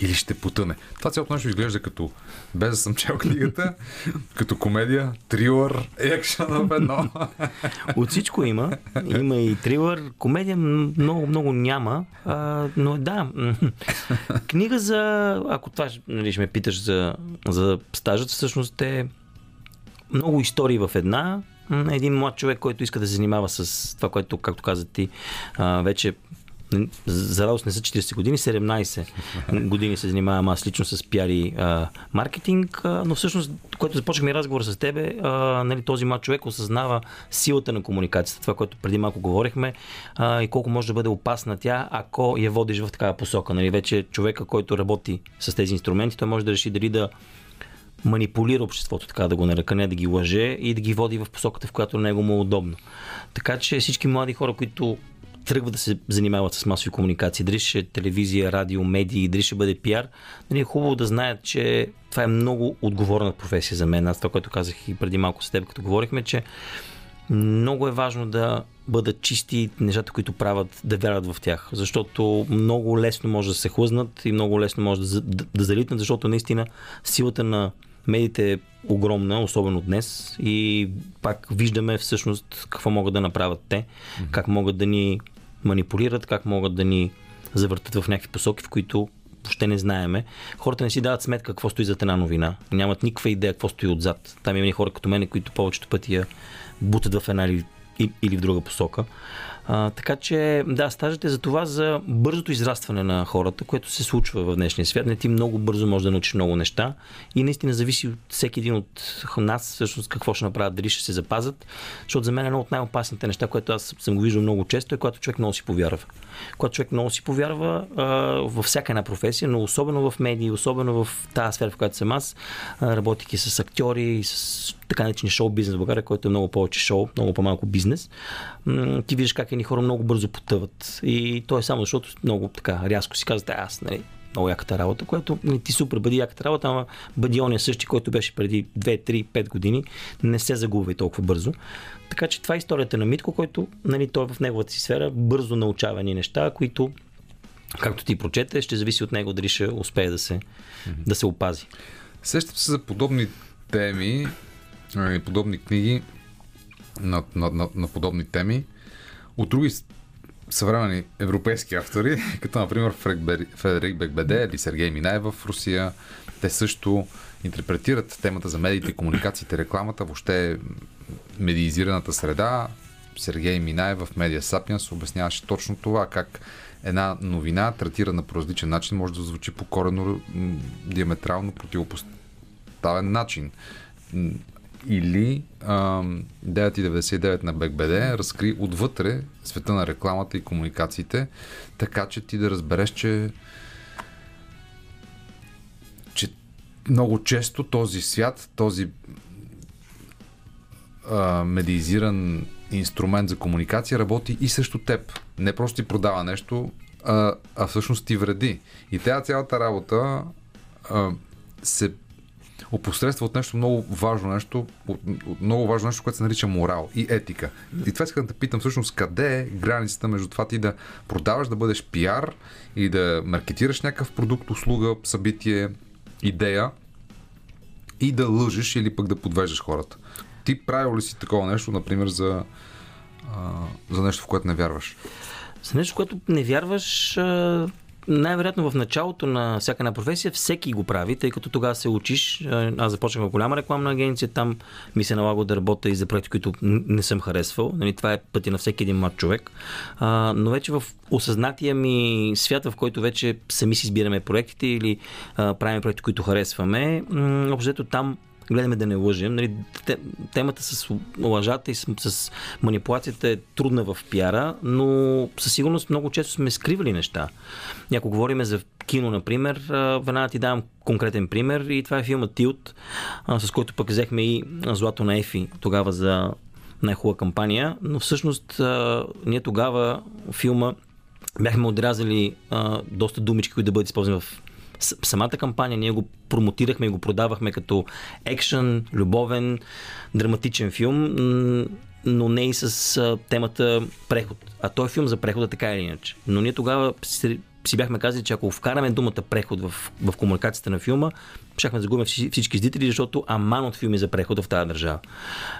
A: или ще потъне. Това цялото нещо изглежда като, без да съм чел книгата, като комедия, трилър, екшен в едно.
H: От всичко има. Има и трилър. Комедия много, много няма. А, но да. Книга за... Ако това нали, ще ме питаш за, за стажът, всъщност е много истории в една. Един млад човек, който иска да се занимава с това, което, както каза ти, вече за радост не са 40 години, 17 години се занимавам аз лично с пиар и а, маркетинг, а, но всъщност, когато започнахме разговор с тебе, а, нали, този млад човек осъзнава силата на комуникацията, това, което преди малко говорихме а, и колко може да бъде опасна тя, ако я водиш в такава посока. Нали, вече човека, който работи с тези инструменти, той може да реши дали да манипулира обществото, така да го нарека, не да ги лъже и да ги води в посоката, в която него му е удобно. Така че всички млади хора, които тръгват да се занимават с масови комуникации, дали ще е телевизия, радио, медии, дали ще бъде пиар, нали е хубаво да знаят, че това е много отговорна професия за мен. Аз това, което казах и преди малко с теб, като говорихме, че много е важно да бъдат чисти нещата, които правят, да вярват в тях. Защото много лесно може да се хлъзнат и много лесно може да, да, да залитнат, защото наистина силата на медиите е огромна, особено днес. И пак виждаме всъщност какво могат да направят те, как могат да ни манипулират, как могат да ни завъртат в някакви посоки, в които въобще не знаеме. Хората не си дават сметка какво стои зад една новина. Нямат никаква идея какво стои отзад. Там има хора като мен, които повечето пъти я бутат в една или, или в друга посока. А, така че, да, стажът е за това, за бързото израстване на хората, което се случва в днешния свят. Не ти много бързо може да научиш много неща и наистина зависи от всеки един от нас, всъщност какво ще направят, дали ще се запазят. Защото за мен е едно от най-опасните неща, което аз съм го виждал много често, е когато човек много си повярва. Когато човек много си повярва а, във всяка една професия, но особено в медии, особено в тази сфера, в която съм аз, работейки с актьори, с така наречени шоу бизнес в България, който е много повече шоу, много по-малко бизнес, ти виждаш как едни хора много бързо потъват. И то е само защото много така рязко си казвате, аз, нали, много яката работа, което не ти супер бъди яката работа, ама бъди ония същи, който беше преди 2, 3, 5 години, не се загубва толкова бързо. Така че това е историята на Митко, който нали, той е в неговата си сфера бързо научава ни неща, които както ти прочете, ще зависи от него дали ще успее да се, mm-hmm. да се опази.
A: Сещам се за подобни теми и подобни книги на, на, на, на подобни теми от други съвремени европейски автори, като например Фредерик Бекбеде или Сергей Минаев в Русия. Те също интерпретират темата за медиите, комуникациите, рекламата, въобще медиизираната среда. Сергей Минаев в Медиа Сапиенс обясняваше точно това, как една новина, третирана по различен начин, може да звучи по корено диаметрално противопоставен начин или 999 на БГБД разкри отвътре света на рекламата и комуникациите, така че ти да разбереш, че че много често този свят, този а, медиизиран инструмент за комуникация работи и също теб. Не просто ти продава нещо, а, а всъщност ти вреди. И тази цялата работа а, се опосредства от нещо много важно нещо, от, от много важно нещо, което се нарича морал и етика. И това искам да те питам всъщност къде е границата между това ти да продаваш, да бъдеш пиар и да маркетираш някакъв продукт, услуга, събитие, идея и да лъжеш или пък да подвеждаш хората. Ти правил ли си такова нещо, например, за, а, за нещо, в което не вярваш?
H: За нещо, в което не вярваш, а най-вероятно в началото на всяка една професия всеки го прави, тъй като тогава се учиш. Аз започнах в голяма рекламна агенция, там ми се налага да работя и за проекти, които не съм харесвал. Нали, това е пътя на всеки един млад човек. А, но вече в осъзнатия ми свят, в който вече сами си избираме проектите или а, правим проекти, които харесваме, общо там гледаме да не лъжем. Нали, темата с лъжата и с, с манипулацията е трудна в пиара, но със сигурност много често сме скривали неща. Ако говорим за кино, например, веднага ти давам конкретен пример и това е филмът Тилт, с който пък взехме и Злато на Ефи тогава за най-хубава кампания, но всъщност ние тогава филма бяхме отрязали доста думички, които да бъдат използвани в самата кампания ние го промотирахме и го продавахме като екшен, любовен, драматичен филм, но не и с темата преход. А той е филм за прехода така или иначе. Но ние тогава си бяхме казали, че ако вкараме думата преход в, в комуникацията на филма, щяхме да загубим всички зрители, защото аман от филми за преход в тази държава.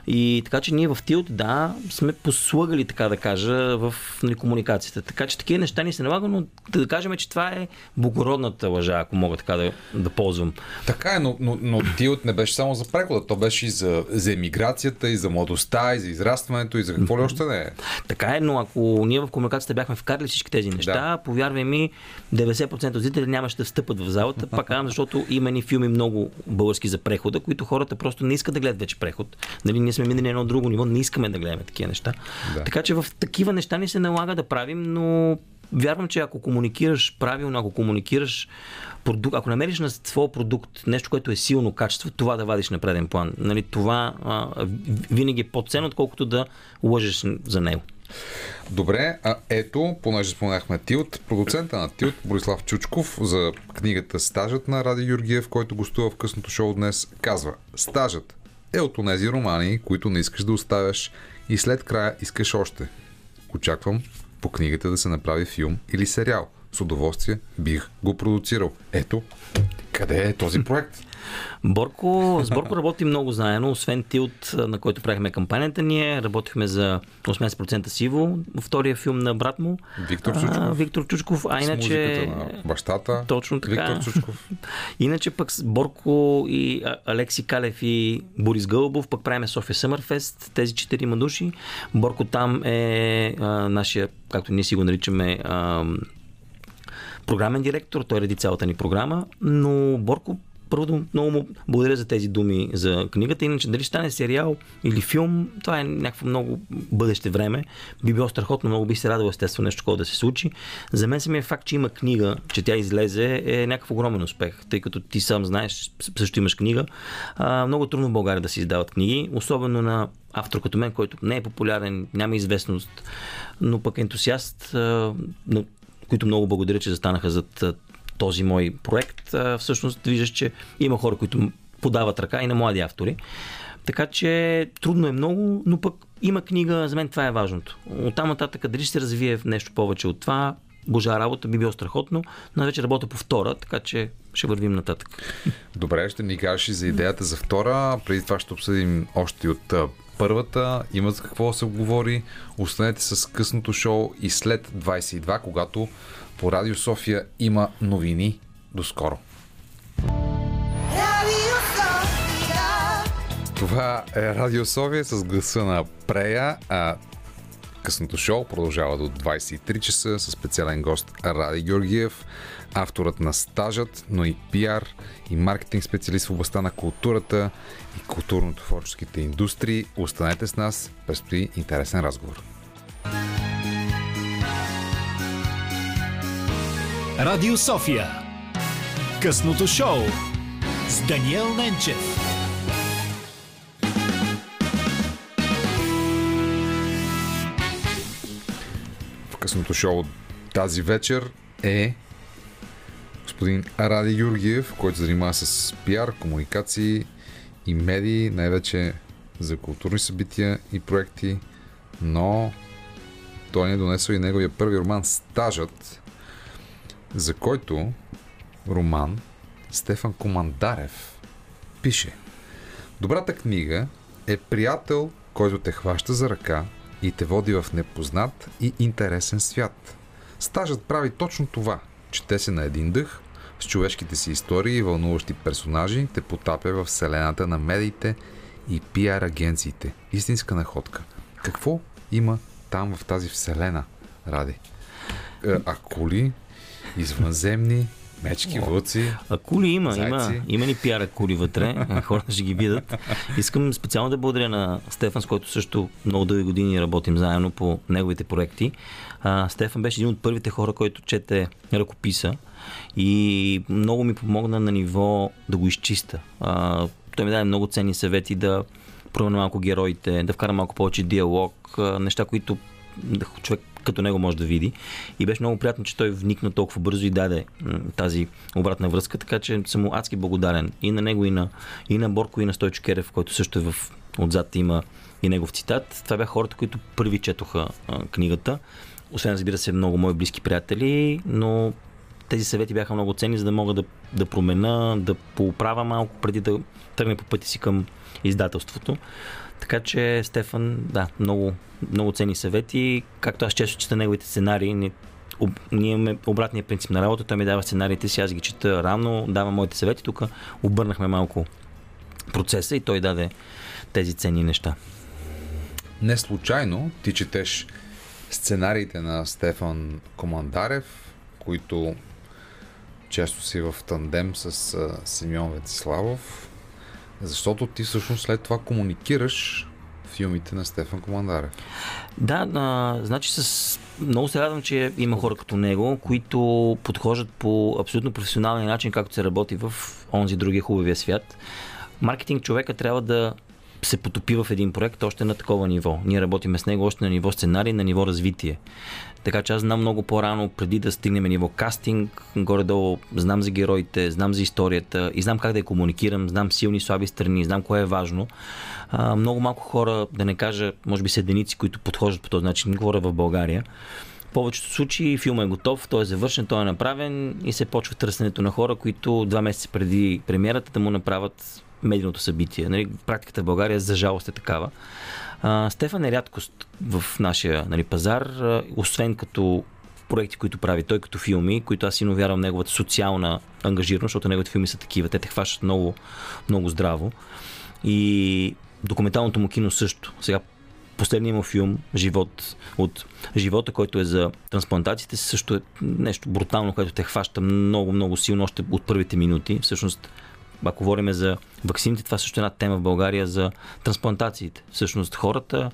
H: И така че ние в Тилт, да, сме послагали, така да кажа, в нали, комуникацията. Така че такива неща ни се налага, но да кажем, че това е благородната лъжа, ако мога така да, да ползвам.
A: Така е, но, но, но Тилт не беше само за прехода, то беше и за, за емиграцията, и за младостта, и за израстването, и за какво ли още не е.
H: Така е, но ако ние в комуникацията бяхме вкарали всички тези неща, да. повярвай ми, 90% от зрители нямаше да встъпат в залата, пак защото има ни филми много български за прехода, които хората просто не искат да гледат вече преход. Нали, ние сме минали едно друго ниво, не искаме да гледаме такива неща. Да. Така че в такива неща ни се налага да правим, но вярвам, че ако комуникираш правилно, ако комуникираш продукт, ако намериш на своя продукт нещо, което е силно качество, това да вадиш на преден план. Нали, това а, винаги е по-ценно, отколкото да лъжеш за него.
A: Добре, а ето, понеже споменахме Тилт, продуцента на Тилт, Борислав Чучков, за книгата Стажът на Ради Юргиев, който гостува в късното шоу днес, казва Стажът е от тези романи, които не искаш да оставяш и след края искаш още. Очаквам по книгата да се направи филм или сериал. С удоволствие бих го продуцирал. Ето, къде е този проект?
H: Борко, с Борко работи много заедно, освен Тилт, на който правихме кампанията ние, работихме за 18% сиво, втория филм на брат му.
A: Виктор Чучков. А,
H: Виктор Чучков, а иначе...
A: на бащата.
H: Точно така.
A: Виктор Чучков.
H: Иначе пък с Борко и Алекси Калев и Борис Гълбов пък правиме София Съмърфест, тези четирима души. Борко там е а, нашия, както ние си го наричаме, а, програмен директор, той реди цялата ни програма, но Борко първо много му благодаря за тези думи за книгата. Иначе дали стане сериал или филм, това е някакво много бъдеще време. Би било страхотно, много би се радвал естествено нещо такова да се случи. За мен самия факт, че има книга, че тя излезе е някакъв огромен успех, тъй като ти сам знаеш, също имаш книга. А, много трудно в България да се издават книги, особено на автор като мен, който не е популярен, няма известност, но пък ентусиаст, които много благодаря, че застанаха зад този мой проект, всъщност виждаш, че има хора, които подават ръка и на млади автори. Така че трудно е много, но пък има книга, за мен това е важното. От там нататък, дали ще се развие нещо повече от това, Божа работа би било страхотно, но вече работя по втора, така че ще вървим нататък.
A: Добре, ще ни кажеш и за идеята за втора. Преди това ще обсъдим още от първата. Има за какво се говори. Останете с късното шоу и след 22, когато по Радио София има новини. До скоро! Това е Радио София с гласа на Прея. А късното шоу продължава до 23 часа с специален гост Ради Георгиев, авторът на стажът, но и пиар и маркетинг специалист в областта на културата и културно-творческите индустрии. Останете с нас, предстои интересен разговор.
B: Радио София. Късното шоу с Даниел Ненчев.
A: В късното шоу тази вечер е господин Ради Юргиев, който занимава с пиар, комуникации и медии, най-вече за културни събития и проекти, но той ни е донесъл и неговия първи роман Стажът, за който роман Стефан Командарев пише Добрата книга е приятел, който те хваща за ръка и те води в непознат и интересен свят. Стажът прави точно това. Чете се на един дъх, с човешките си истории и вълнуващи персонажи те потапя в вселената на медиите и пиар агенциите. Истинска находка. Какво има там в тази вселена, Ради? Е, акули, извънземни, мечки, вълци.
H: А кули има, зайци. има, има ни пиара кули вътре, хората ще ги видят. Искам специално да благодаря на Стефан, с който също много дълги години работим заедно по неговите проекти. А, Стефан беше един от първите хора, който чете ръкописа и много ми помогна на ниво да го изчиста. А, той ми даде много ценни съвети да променя малко героите, да вкара малко повече диалог, неща, които човек като него може да види. И беше много приятно, че той вникна толкова бързо и даде тази обратна връзка, така че съм му адски благодарен и на него, и на, и на Борко, и на Стойчо Керев, който също е в, отзад има и негов цитат. Това бяха хората, които първи четоха а, книгата. Освен, разбира се, много мои близки приятели, но тези съвети бяха много ценни, за да мога да, да променя, да поуправя малко преди да тръгне по пъти си към издателството. Така че Стефан, да, много, много ценни съвети. Както аз често чета неговите сценарии, ние, ние имаме обратния принцип на работа. Той ми дава сценариите си, аз ги чета рано, дава моите съвети. Тук обърнахме малко процеса и той даде тези ценни неща.
A: Не случайно ти четеш сценариите на Стефан Командарев, които често си в тандем с Симеон Вециславов, защото ти всъщност след това комуникираш филмите на Стефан Командарев.
H: Да, а, значи с... много се радвам, че има хора като него, които подхождат по абсолютно професионалния начин, както се работи в онзи другия хубавия свят. Маркетинг човека трябва да се потопи в един проект още на такова ниво. Ние работиме с него още на ниво сценарий, на ниво развитие. Така че аз знам много по-рано, преди да стигнем ниво кастинг, горе-долу знам за героите, знам за историята и знам как да я комуникирам, знам силни, слаби страни, знам кое е важно. А, много малко хора, да не кажа, може би седеници, които подхождат по този начин, говоря в България. В повечето случаи филма е готов, той е завършен, той е направен и се почва търсенето на хора, които два месеца преди премиерата да му направят медийното събитие. Нали, практиката в България за жалост е такава. А, Стефан е рядкост в нашия нали, пазар, освен като проекти, които прави той като филми, които аз силно вярвам неговата социална ангажираност, защото неговите филми са такива. Те те хващат много, много здраво. И документалното му кино също. Сега последният му филм, Живот, от живота, който е за трансплантациите, също е нещо брутално, което те хваща много, много силно още от първите минути. Всъщност ако говорим за вакцините, това също е една тема в България за трансплантациите. Всъщност хората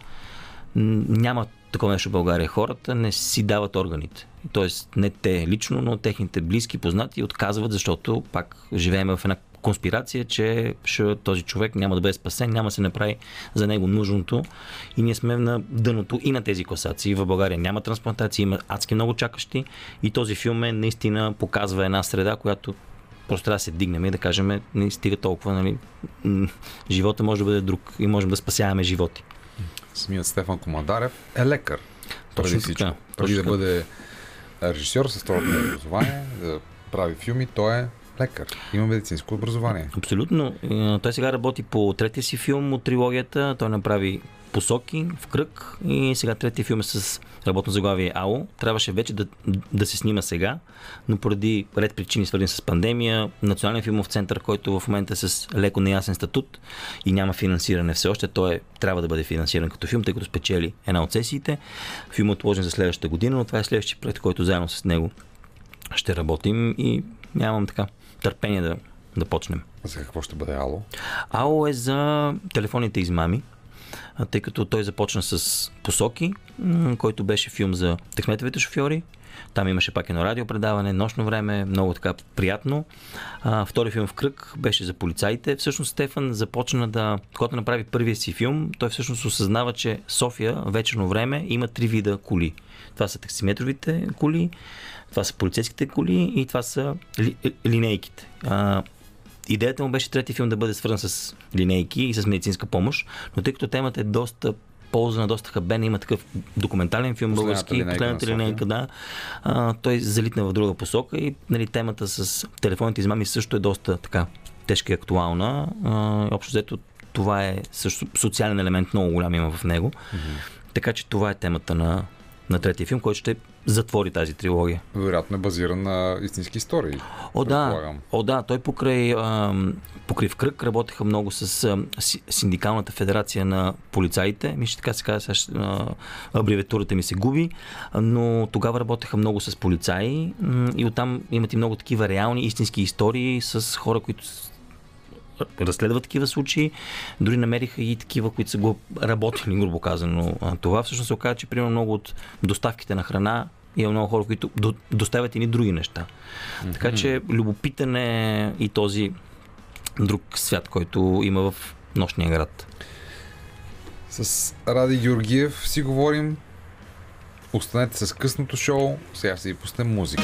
H: няма такова нещо в България. Хората не си дават органите. Тоест не те лично, но техните близки, познати отказват, защото пак живеем в една конспирация, че този човек няма да бъде спасен, няма да се направи за него нужното и ние сме на дъното и на тези класации. В България няма трансплантации, има адски много чакащи и този филм е наистина показва една среда, която Просто трябва да се дигнем и да кажем, не стига толкова, нали, живота може да бъде друг и можем да спасяваме животи.
A: Самият Стефан Комадарев е лекар.
H: Точно преди всичко.
A: Преди да бъде режисьор с второто образование, да прави филми, той е лекар. Има медицинско образование.
H: Абсолютно. Той сега работи по третия си филм от трилогията. Той направи посоки в кръг и сега третия филм е с работно заглавие АО. Трябваше вече да, да се снима сега, но поради ред причини свързани с пандемия, Национален филмов център, който в момента е с леко неясен статут и няма финансиране все още, той е, трябва да бъде финансиран като филм, тъй като спечели една от сесиите. Филмът е отложен за следващата година, но това е следващия проект, който заедно с него ще работим и нямам така търпение да, да почнем.
A: За какво ще бъде Ало?
H: Ало е за телефонните измами тъй като той започна с Посоки, който беше филм за техметовите шофьори. Там имаше пак едно радиопредаване, нощно време, много така приятно. А, втори филм в кръг беше за полицаите. Всъщност Стефан започна да, когато направи първия си филм, той всъщност осъзнава, че София вечерно време има три вида коли. Това са таксиметровите коли, това са полицейските коли и това са ли, линейките. А, Идеята му беше трети филм да бъде свързан с линейки и с медицинска помощ, но тъй като темата е доста полза на доста хабена. Има такъв документален филм български, линейка последната линейка, да. А, той залитна в друга посока и нали, темата с телефонните измами също е доста така тежка и актуална. А, общо взето това е също социален елемент, много голям има в него. Mm-hmm. Така че това е темата на, на третия филм, който ще затвори тази трилогия.
A: Вероятно е базиран на истински истории.
H: О, да. О, да. Той покрай, а, покрай в кръг работеха много с а, Синдикалната федерация на полицаите. Мисля, така се казва, сега абревиатурата ми се губи, но тогава работеха много с полицаи и оттам имат и много такива реални, истински истории с хора, които разследват такива случаи. Дори намериха и такива, които са го работили, грубо казано. Това всъщност се оказа, че примерно много от доставките на храна има много хора, които доставят и други неща. Mm-hmm. Така че любопитен е и този друг свят, който има в нощния град.
A: С Ради Георгиев си говорим. Останете с късното шоу. Сега ще си пуснем музика.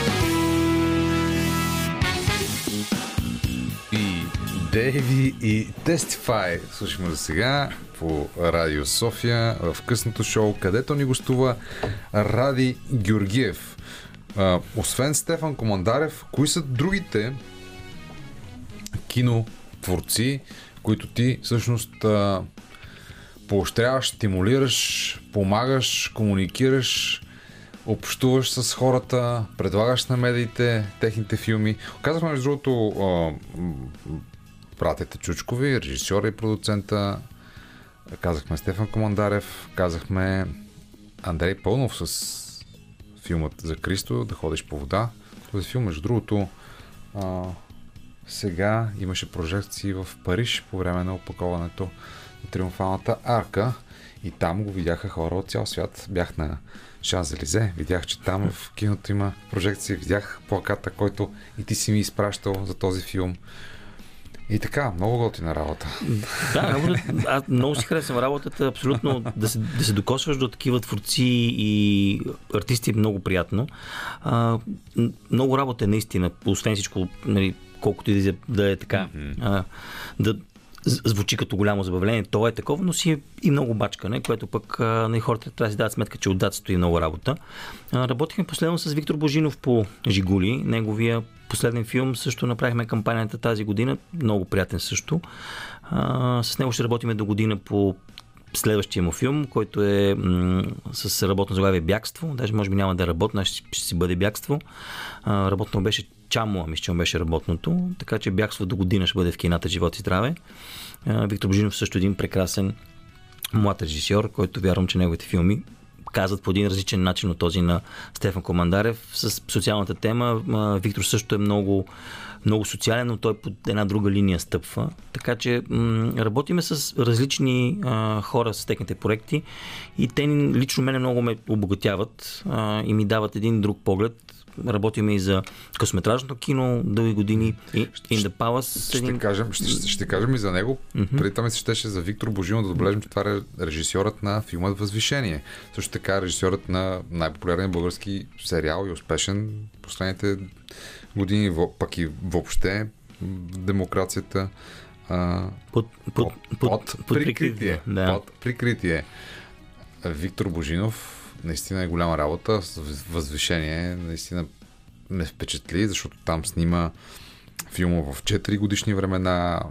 A: Дейви и Testify слушаме за сега по Радио София в късното шоу, където ни гостува Ради Георгиев. Освен Стефан Командарев, кои са другите кинотворци, които ти всъщност поощряваш, стимулираш, помагаш, комуникираш, общуваш с хората, предлагаш на медиите техните филми. Казахме, между другото, братята Чучкови, режисьора и продуцента. Казахме Стефан Командарев, казахме Андрей Пълнов с филмът за Кристо, да ходиш по вода. Този филм, между другото, а, сега имаше прожекции в Париж по време на опаковането на Триумфалната арка и там го видяха хора от цял свят. Бях на Шанзелизе, видях, че там в киното има прожекции, видях плаката, който и ти си ми изпращал за този филм. И така, много готина работа.
H: Да, много, аз много си харесвам работата, абсолютно да се, да се докосваш до такива творци и артисти е много приятно. А, много работа е наистина, освен всичко, нали, колкото и да е така, mm-hmm. а, да, звучи като голямо забавление. То е такова, но си е и много бачкане, което пък на нали, хората трябва да си дадат сметка, че отдат стои много работа. Работихме последно с Виктор Божинов по Жигули. Неговия последен филм също направихме кампанията тази година. Много приятен също. С него ще работиме до година по следващия му филм, който е с работно заглавие Бягство. Даже може би няма да е работно, ще, ще си бъде Бягство. Работно беше Чамо, мисля, че беше работното. Така че Бягство до година ще бъде в кината Живот и здраве. Виктор Божинов също един прекрасен млад режисьор, който вярвам, че неговите филми казват по един различен начин от този на Стефан Командарев. С социалната тема Виктор също е много, много социален, но той по една друга линия стъпва. Така че м- работиме с различни а, хора с техните проекти и те лично мене много ме обогатяват а, и ми дават един друг поглед работиме и за късометражното кино дълги години. In the Palace.
A: Ще, един... кажем, ще, ще, ще кажем и за него. Mm-hmm. Преди това ми се щеше за Виктор Божинов да отбележим, че това е режисьорът на филма Възвишение. Също така режисьорът на най-популярния български сериал и успешен последните години, пък и въобще демокрацията. А,
H: под, под, под, под, под
A: прикритие. Да. Под прикритие. Виктор Божинов наистина е голяма работа. Възвишение наистина ме впечатли, защото там снима филма в 4 годишни времена,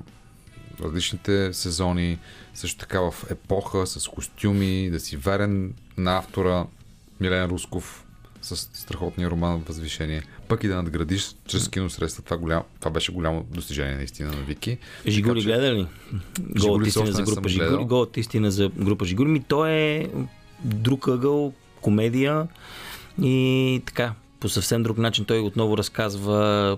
A: различните сезони, също така в епоха, с костюми, да си верен на автора Милен Русков с страхотния роман Възвишение. Пък и да надградиш чрез киносредства. Това, голям, това беше голямо достижение наистина на Вики.
H: Жигури така, гледа ли? Голът истина за група Жигури. Голът истина за група Жигури. Ми то е друг ъгъл, комедия и така, по съвсем друг начин той отново разказва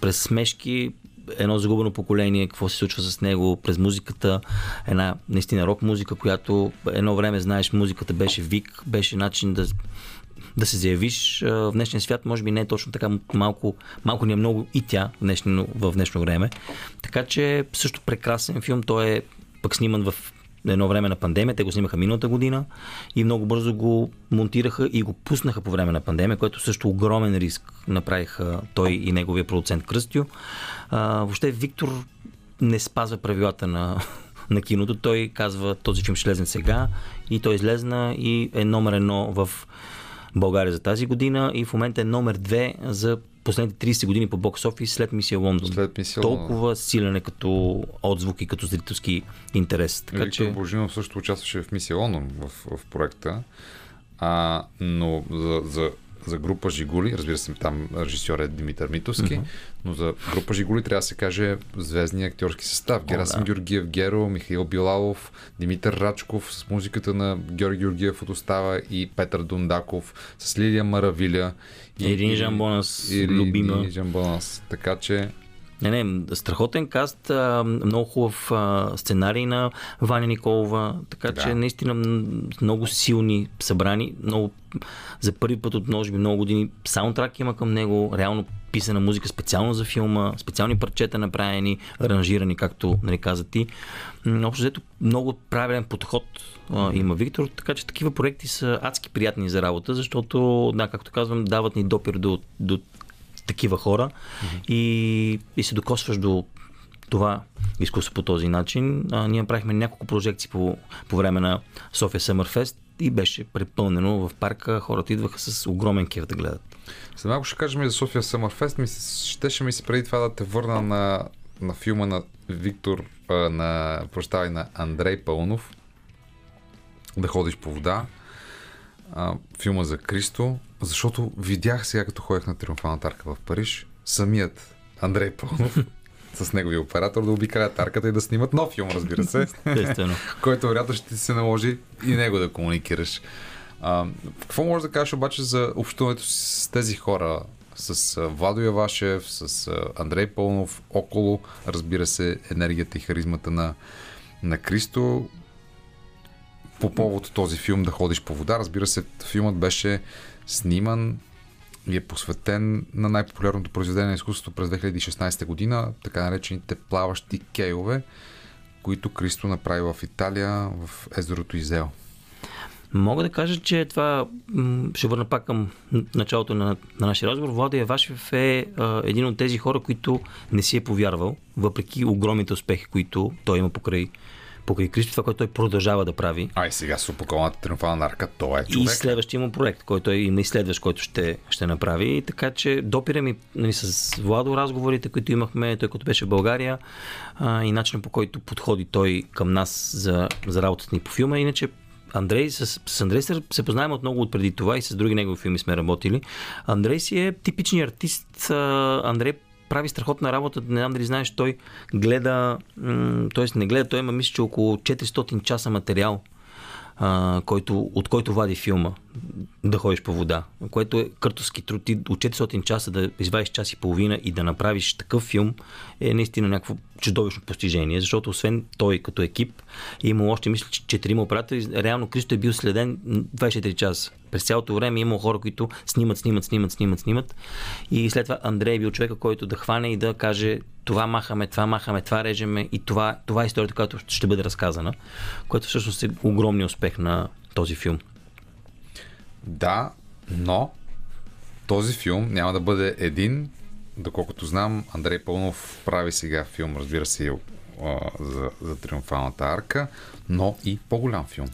H: през смешки едно загубено поколение, какво се случва с него през музиката, една наистина рок музика, която едно време, знаеш, музиката беше вик, беше начин да, да се заявиш. В днешния свят може би не е точно така малко, малко ни е много и тя в днешно, в днешно време. Така че също прекрасен филм, той е пък сниман в едно време на пандемия. Те го снимаха миналата година и много бързо го монтираха и го пуснаха по време на пандемия, което също огромен риск направиха той и неговия продуцент Кръстю. А, въобще Виктор не спазва правилата на, на киното. Той казва, този филм ще лезне сега и той излезна и е номер едно в България за тази година и в момента е номер две за последните 30 години по бокс офис след мисия Лондон.
A: След мисия
H: Толкова силен е като отзвук и като зрителски интерес.
A: Така, Виктор че... Божинов също участваше в мисия Лондон в, в проекта. А, но за, за за група Жигули, разбира се, там режисьор е Димитър Митовски, uh-huh. но за група Жигули трябва да се каже звездния актьорски състав. Oh, Герасим да. Георгиев Геро, Михаил Билалов, Димитър Рачков с музиката на Георги Георгиев от Остава и Петър Дундаков, с Лилия Маравиля.
H: И, Ирин Жамбонас, любима. Ирин
A: Жамбонас. Така че
H: не, не, страхотен каст, много хубав сценарий на Ваня Николова, така да. че наистина много силни събрани, много за първи път от може би много години саундтрак има към него, реално писана музика специално за филма, специални парчета направени, аранжирани, както нали, каза ти. Общо взето много правилен подход а, има Виктор, така че такива проекти са адски приятни за работа, защото, да, както казвам, дават ни допир до, до такива хора mm-hmm. и, и се докосваш до това изкуство по този начин. А, ние направихме няколко прожекции по, по време на София Съмърфест и беше препълнено в парка. Хората идваха с огромен кеф да гледат.
A: След малко ще кажем и за София Съмърфест. Ми щеше ми се преди това да те върна на, на филма на Виктор, на, прощавай, на Андрей Пълнов. Да ходиш по вода. А, филма за Кристо. Защото видях сега, като ходех на Триумфалната арка в Париж, самият Андрей Пълнов с неговия оператор да обикалят арката и да снимат нов филм, разбира се.
H: Естествено.
A: който вероятно ще ти се наложи и него да комуникираш. А, какво можеш да кажеш обаче за общуването с тези хора? С Владо Явашев, с Андрей Пълнов, около, разбира се, енергията и харизмата на, на Кристо по повод този филм да ходиш по вода. Разбира се, филмът беше сниман и е посветен на най-популярното произведение на изкуството през 2016 година, така наречените плаващи кейове, които Кристо направи в Италия, в езерото Изел.
H: Мога да кажа, че това ще върна пак към началото на, на нашия разговор. Влади Явашев е а, един от тези хора, които не си е повярвал, въпреки огромните успехи, които той има покрай покрай Кристо, това, което той продължава да прави.
A: А и сега с упакованата триумфална арка, той е човек.
H: И следващия му проект, който е има и следващ, който ще, ще направи. Така че допира ми нали, с Владо разговорите, които имахме, той като беше в България а, и начинът по който подходи той към нас за, за работата ни по филма. Иначе Андрей, с, с Андрей се, се познаваме от много от преди това и с други негови филми сме работили. Андрей си е типичният артист. Андрей прави страхотна работа. Не знам дали знаеш, той гледа, т.е. не гледа, той има мисля, че около 400 часа материал а, който, от който вади филма да ходиш по вода, което е къртовски труд. Ти от 400 часа да извадиш час и половина и да направиш такъв филм е наистина някакво чудовищно постижение, защото освен той като екип е имал още, мисля, че четирима оператори. Реално Кристо е бил следен 24 часа. През цялото време е имало хора, които снимат, снимат, снимат, снимат, снимат. И след това Андрей е бил човека, който да хване и да каже това махаме, това махаме, това режеме и това, това е историята, която ще бъде разказана, което всъщност е огромния успех на този филм.
A: Да, но този филм няма да бъде един. Доколкото знам, Андрей Пълнов прави сега филм, разбира се, за, за Триумфалната арка, но и по-голям филм.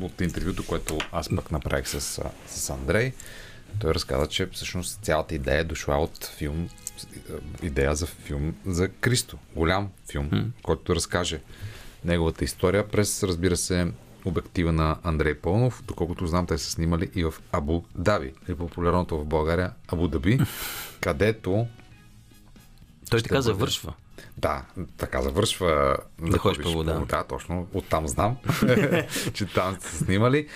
A: От интервюто, което аз пък направих с, с Андрей, той разказа, че всъщност цялата идея е дошла от филм идея за филм за Кристо. Голям филм, mm. който разкаже неговата история през, разбира се, обектива на Андрей Пълнов. Доколкото знам, те са снимали и в Абу Даби, или популярното в България Абу Даби, където
H: той така бъде... завършва.
A: Да, така завършва.
H: Да ходиш по вода.
A: Да, точно. Оттам знам, че там са снимали.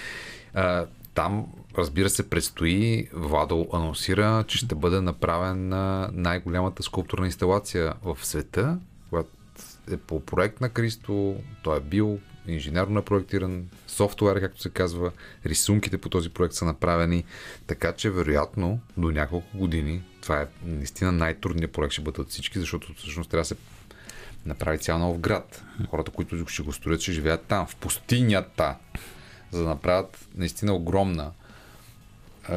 A: А, там Разбира се, предстои, Владо анонсира, че ще бъде направен най-голямата скулптурна инсталация в света, която е по проект на Кристо, той е бил инженерно проектиран, софтуер, както се казва, рисунките по този проект са направени, така че вероятно до няколко години, това е наистина най-трудният проект ще бъде от всички, защото всъщност трябва да се направи цял нов град. Хората, които ще го строят, ще живеят там, в пустинята, за да направят наистина огромна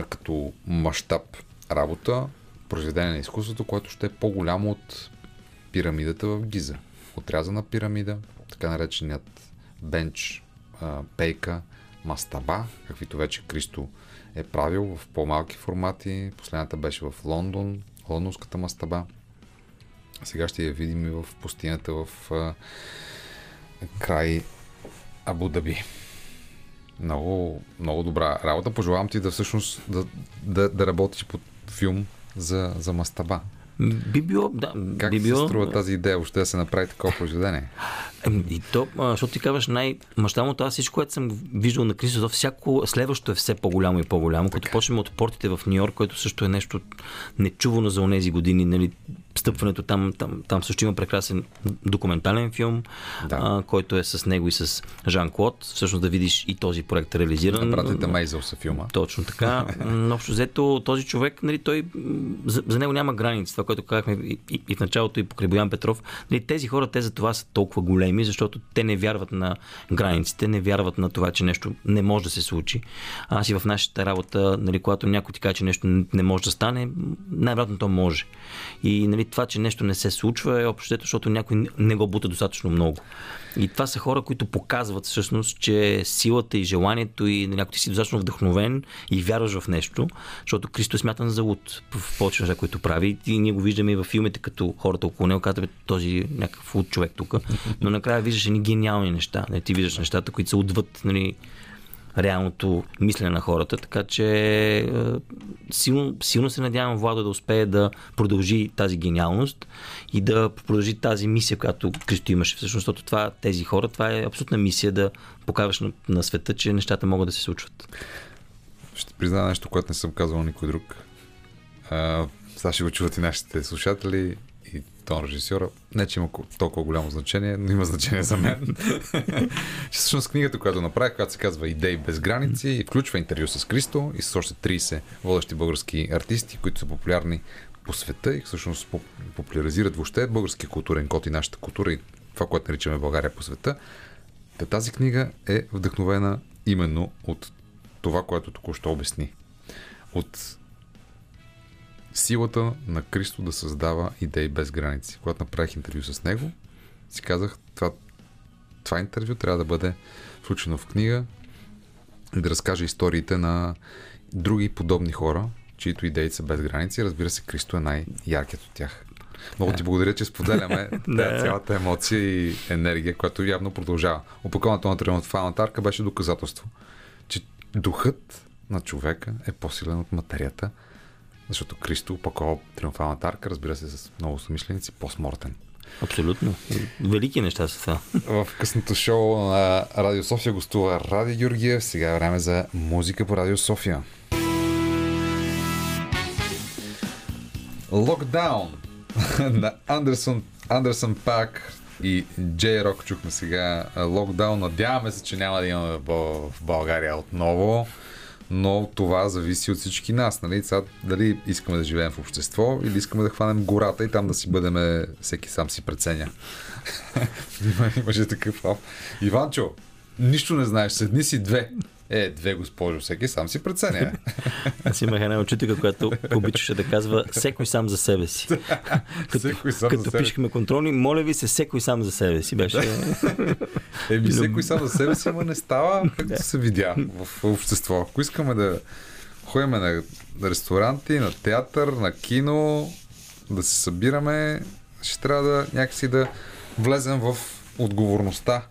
A: като мащаб работа, произведение на изкуството, което ще е по-голямо от пирамидата в Гиза. Отрязана пирамида, така нареченият бенч, пейка, мастаба, каквито вече Кристо е правил в по-малки формати. Последната беше в Лондон, лондонската мастаба. Сега ще я видим и в пустинята в а, край Абу Даби. Много, много добра работа. Пожелавам ти да всъщност да, да, да работиш под филм за, за мастаба.
H: Би било, да.
A: Как
H: би било...
A: се струва тази идея, въобще да се направи такова произведение?
H: И то, защото ти казваш най-мащабното, аз всичко, което съм виждал на Крисо, всяко следващо е все по-голямо и по-голямо. Като почнем от портите в Нью Йорк, което също е нещо нечувано за онези години. Нали, стъпването там, там, там също има прекрасен документален филм, да. а, който е с него и с Жан Клод. Всъщност да видиш и този проект реализиран.
A: Братите Мейзел са филма.
H: Точно така. Но общо взето този човек, нали, той, за, за него няма граници. Това, което казахме и, и, и в началото и покрай Боян Петров. Нали, тези хора, те за това са толкова големи, защото те не вярват на границите, не вярват на това, че нещо не може да се случи. Аз и в нашата работа, нали, когато някой ти каже, че нещо не може да стане, най-вероятно то може. И нали, това, че нещо не се случва е общо, защото някой не го бута достатъчно много. И това са хора, които показват всъщност, че силата и желанието и нали, ако ти си достатъчно вдъхновен и вярваш в нещо, защото Кристо е смятан за луд в повече които прави. И ние го виждаме и във филмите, като хората около него казват този някакъв луд човек тук. Но накрая виждаш едни гениални неща. Не, ти виждаш нещата, които са отвъд нали, реалното мислене на хората. Така че е, силно, силно се надявам Владо да успее да продължи тази гениалност и да продължи тази мисия, която Кристо имаше. Всъщност, защото това, тези хора, това е абсолютна мисия да покажеш на, на света, че нещата могат да се случват.
A: Ще призная нещо, което не съм казал никой друг. А, сега ще го чуват и нашите слушатели и тон режисьора. Не, че има толкова голямо значение, но има значение за мен. че всъщност книгата, която направих, която се казва Идеи без граници, включва интервю с Кристо и с още 30 водещи български артисти, които са популярни по света и всъщност популяризират въобще българския културен код и нашата култура и това, което наричаме България по света. Та тази книга е вдъхновена именно от това, което току-що обясни. От силата на Кристо да създава идеи без граници. Когато направих интервю с него, си казах, това, това интервю трябва да бъде включено в книга и да разкаже историите на други подобни хора, чието идеи са без граници. Разбира се, Кристо е най-яркият от тях. Много ти благодаря, че споделяме да. цялата емоция и енергия, която явно продължава. Опаковането на триумфалната арка беше доказателство, че духът на човека е по-силен от материята, защото Кристо опакова триумфалната арка, разбира се, с много съмишленици, по-смортен.
H: Абсолютно. Велики неща са това.
A: В късното шоу на Радио София гостува Ради Георгиев. Сега е време за музика по Радио София. Локдаун на Андерсон, Андерсон Пак и Джей Рок чухме сега локдаун. Надяваме се, че няма да имаме в България отново но това зависи от всички нас. Нали? Сега, дали искаме да живеем в общество или искаме да хванем гората и там да си бъдем всеки сам си преценя. Имаше такъв. Иванчо, нищо не знаеш, седни си две. Е, две госпожо, всеки сам си преценя.
H: Аз имах една учителка, която обичаше да казва всекой сам за себе си. като сам като пишехме контролни, моля ви се, всекой сам за себе си. Беше...
A: Еми, всекой сам за себе си, ама не става, както се видя в общество. Ако искаме да ходим на ресторанти, на театър, на кино, да се събираме, ще трябва да някакси да влезем в отговорността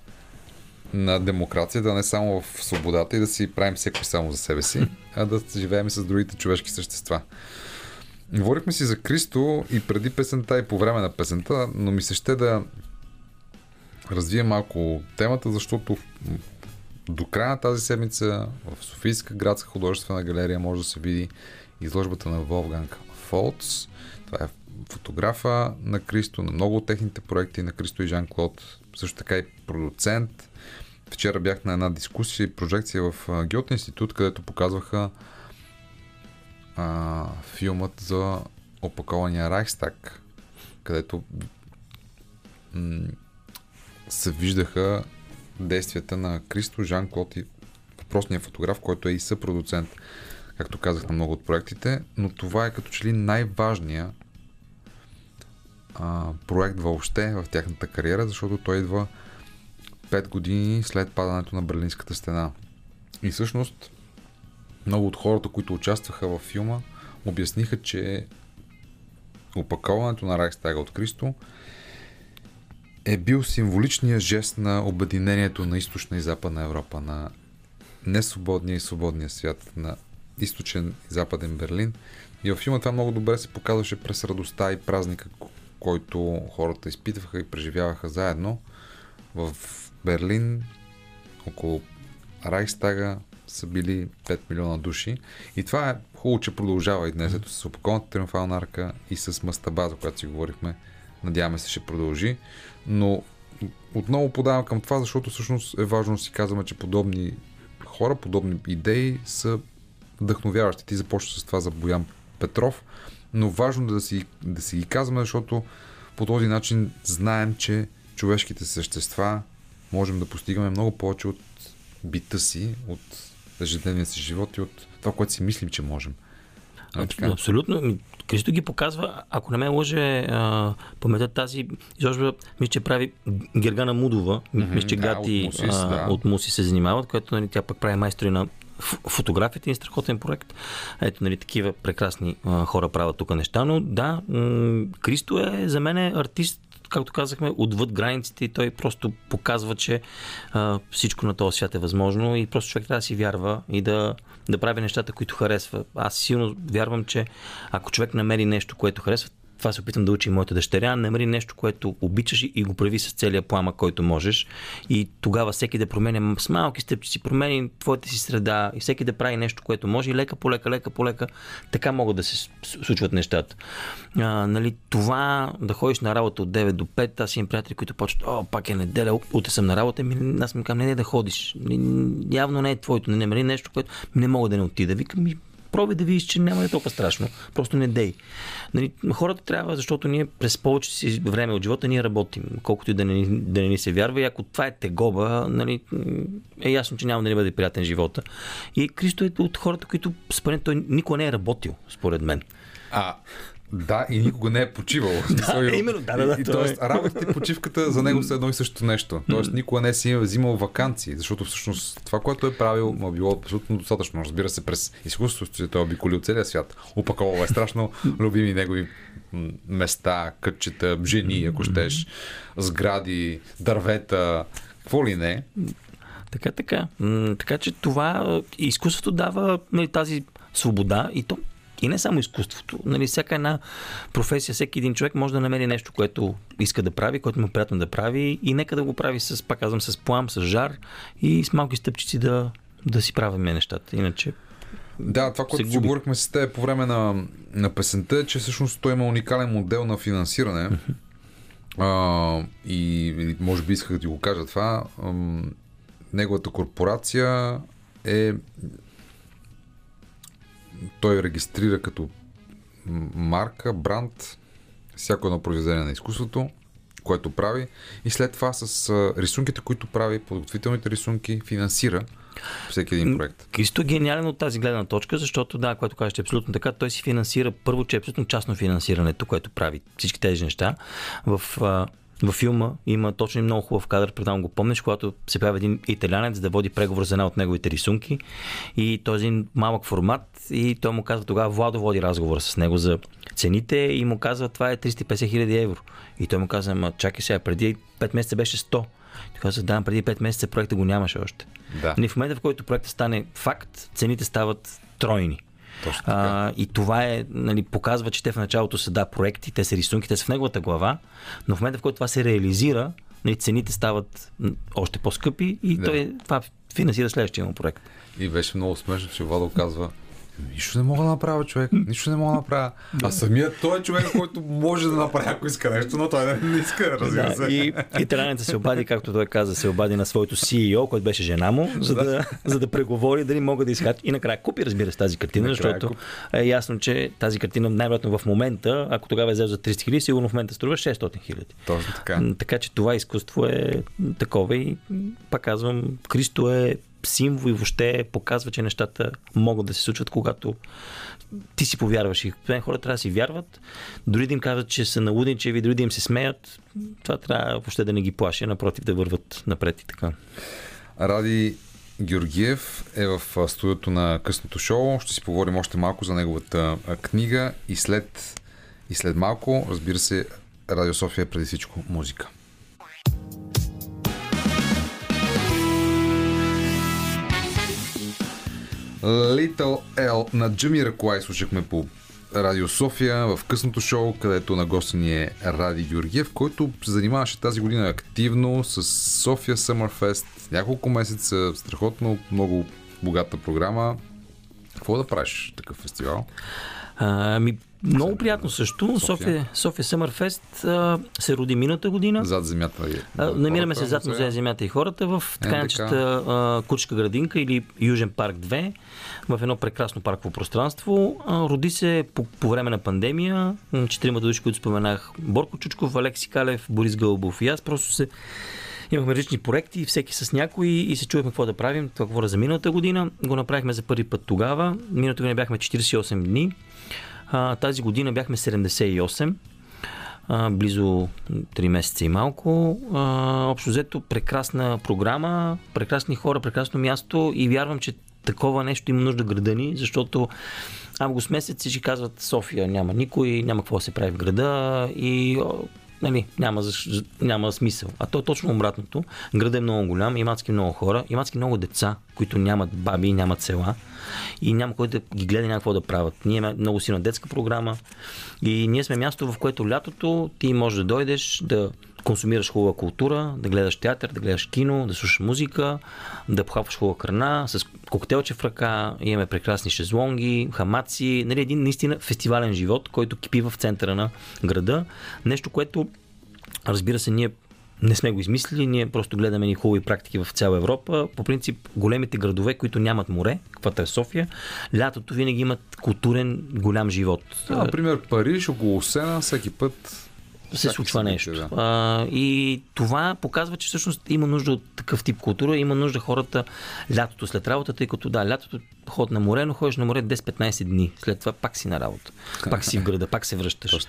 A: на демокрацията, не само в свободата и да си правим всеки само за себе си, а да живеем с другите човешки същества. Говорихме си за Кристо и преди песента и по време на песента, но ми се ще да развия малко темата, защото до края на тази седмица в Софийска градска художествена галерия може да се види изложбата на Волфганг Фолц. Това е фотографа на Кристо, на много от техните проекти на Кристо и Жан Клод, също така и продуцент, Вчера бях на една дискусия и прожекция в Геот институт, където показваха а, филмът за опакования Райхстаг, където м- се виждаха действията на Кристо Жан Клод и въпросния фотограф, който е и съпродуцент, както казах на много от проектите, но това е като че ли най-важният проект въобще в тяхната кариера, защото той идва 5 години след падането на Берлинската стена. И всъщност много от хората, които участваха във филма, обясниха, че опаковането на Райхстага от Кристо е бил символичният жест на обединението на източна и западна Европа, на несвободния и свободния свят, на източен и западен Берлин. И във филма това много добре се показваше през радостта и празника, който хората изпитваха и преживяваха заедно. В Берлин около Райхстага са били 5 милиона души. И това е хубаво, че продължава и днес. Ето с опакованата триумфална арка и с мастаба, за която си говорихме. Надяваме се, ще продължи. Но отново подавам към това, защото всъщност е важно да си казваме, че подобни хора, подобни идеи са вдъхновяващи. Ти започна с това за Боян Петров, но важно е да си, да си ги казваме, защото по този начин знаем, че човешките същества можем да постигаме много повече от бита си, от ежедневния си живот и от това, което си мислим, че можем.
H: А, Абсолютно. Кристо ги показва, ако не ме лъже паметта тази изложба, мисля, че прави Гергана Мудова, mm-hmm, мисля, че да, Гати от Мусис, да. от Муси се занимават, което нали, тя пък прави майстори на фотографията и страхотен проект. Ето, нали, такива прекрасни а, хора правят тук неща, но да, м- Кристо е за мен артист както казахме, отвъд границите и той просто показва, че а, всичко на този свят е възможно и просто човек трябва да си вярва и да, да прави нещата, които харесва. Аз силно вярвам, че ако човек намери нещо, което харесва, това се опитвам да учи моята дъщеря. Намери нещо, което обичаш и го прави с целия пламък, който можеш. И тогава всеки да променя с малки стъпчици, промени твоята си среда и всеки да прави нещо, което може и лека по лека, лека по лека. Така могат да се случват нещата. А, нали, това да ходиш на работа от 9 до 5, аз имам приятели, които почват, о, пак е неделя, утре съм на работа, ми, аз ми казвам, не, не да ходиш. Явно не е твоето, не намери нещо, което не мога да не отида. Викам, ми, пробай да видиш, че няма е толкова страшно. Просто не дей. Нали, хората трябва, защото ние през повече си време от живота ние работим, колкото и да не, да не ни се вярва. И ако това е тегоба, нали, е ясно, че няма да ни бъде приятен живота. И Кристо е от хората, които според той никога не е работил, според мен.
A: А, да, и никога не е почивал.
H: да, именно, да, да, да. И,
A: тоест, е. работата и почивката за него са едно и също нещо. Тоест, никога не е си взимал вакансии, защото всъщност това, което е правил, му е било абсолютно достатъчно. Разбира се, през изкуството си той е обиколил целия свят. Опаковал е страшно любими негови места, кътчета, жени, ако щеш, сгради, дървета, какво ли не.
H: Така, така. така че това изкуството дава нали, тази свобода и то и не само изкуството. Нали, всяка една професия, всеки един човек може да намери нещо, което иска да прави, което му е приятно да прави и нека да го прави с, пак казвам, с плам, с жар и с малки стъпчици да, да си правиме нещата. Иначе
A: да, това, което си говорихме с теб по време на, на песента е, че всъщност той има уникален модел на финансиране. А, и може би исках да ти го кажа това. А, неговата корпорация е той регистрира като марка, бранд, всяко едно произведение на изкуството, което прави и след това с рисунките, които прави, подготвителните рисунки, финансира всеки един проект.
H: Кристо гениален от тази гледна точка, защото да, което кажеш, е абсолютно така. Той си финансира първо, че е абсолютно частно финансирането, което прави всички тези неща. В във филма има точно и много хубав кадър, предам го помниш, когато се прави един италянец да води преговор за една от неговите рисунки и този един малък формат и той му казва тогава Владо води разговор с него за цените и му казва това е 350 хиляди евро. И той му казва, ма чакай сега, преди 5 месеца беше 100. Той казва, да, преди 5 месеца проекта го нямаше още. Да. И в момента, в който проектът стане факт, цените стават тройни. А, и това е, нали, показва, че те в началото са да проекти, те са рисунки, те са в неговата глава, но в момента, в който това се реализира, нали, цените стават още по-скъпи и да. той, това финансира следващия му проект.
A: И беше много смешно, че Владо казва, Нищо не мога да направя, човек. Нищо не мога да направя. А самият той е човек, който може да направи, ако иска нещо, но той не, иска, разбира да, се.
H: И, и траница се обади, както той каза, се обади на своето CEO, който беше жена му, за да, да, за да преговори дали могат да изхат. И накрая купи, разбира се, тази картина, накрая защото куп... е ясно, че тази картина най-вероятно в момента, ако тогава е взел за 300 хиляди, сигурно в момента струва 600 хиляди.
A: Точно така.
H: Така че това изкуство е такова и пак казвам, Кристо е символ и въобще показва, че нещата могат да се случват, когато ти си повярваш. И хората трябва да си вярват. Дори да им казват, че са налудничеви, дори да им се смеят, това трябва въобще да не ги плаши, напротив да върват напред и така.
A: Ради Георгиев е в студиото на късното шоу. Ще си поговорим още малко за неговата книга и след, и след малко, разбира се, Радио София е преди всичко музика. Little L на Джами Ракуай слушахме по Радио София в късното шоу, където на гости ни е Ради Георгиев, който се занимаваше тази година активно с София Summer Fest. Няколко месеца, страхотно, много богата програма. Какво да правиш такъв фестивал?
H: Ами, много приятно също. София, София, Съмърфест се роди миналата година.
A: Зад земята. И,
H: а, намираме се зад музея Земята и хората в така наречената Кучка градинка или Южен парк 2 в едно прекрасно парково пространство. Роди се по, по време на пандемия. Четирима души, които споменах. Борко Чучков, Алекси Калев, Борис Гълбов и аз. Просто се Имахме различни проекти, всеки с някой и се чувахме какво да правим. Това говоря за миналата година. Го направихме за първи път тогава. Миналата година бяхме 48 дни. А, тази година бяхме 78 а, близо 3 месеца и малко. Общо взето прекрасна програма, прекрасни хора, прекрасно място и вярвам, че такова нещо има нужда града ни, защото август месец всички казват София няма никой, няма какво да се прави в града и нали, няма, няма смисъл. А то е точно обратното. Градът е много голям, има адски много хора, има адски много деца, които нямат баби, нямат села и няма кой да ги гледа някакво да правят. Ние имаме много силна детска програма и ние сме място, в което лятото ти можеш да дойдеш, да консумираш хубава култура, да гледаш театър, да гледаш кино, да слушаш музика, да похапваш хубава храна, с коктейлче в ръка, имаме прекрасни шезлонги, хамаци, нали, един наистина фестивален живот, който кипи в центъра на града. Нещо, което разбира се, ние не сме го измислили, ние просто гледаме ни хубави практики в цяла Европа. По принцип, големите градове, които нямат море, каквато е София, лятото винаги имат културен голям живот.
A: например, Париж, около Сена, всеки път
H: се случва нещо. Да. А, и това показва, че всъщност има нужда от такъв тип култура, има нужда хората лятото след работа, тъй като да, лятото ход на море, но ходиш на море 10-15 дни. След това пак си на работа. Пак си в града, пак се връщаш.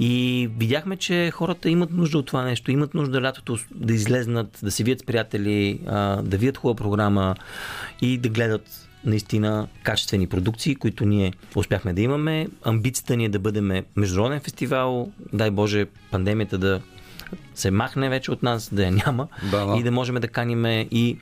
H: И видяхме, че хората имат нужда от това нещо. Имат нужда лятото да излезнат, да се видят с приятели, да видят хубава програма и да гледат наистина качествени продукции, които ние успяхме да имаме. Амбицията ни е да бъдем международен фестивал. Дай Боже, пандемията да се махне вече от нас, да я няма да, да. и да можем да каниме и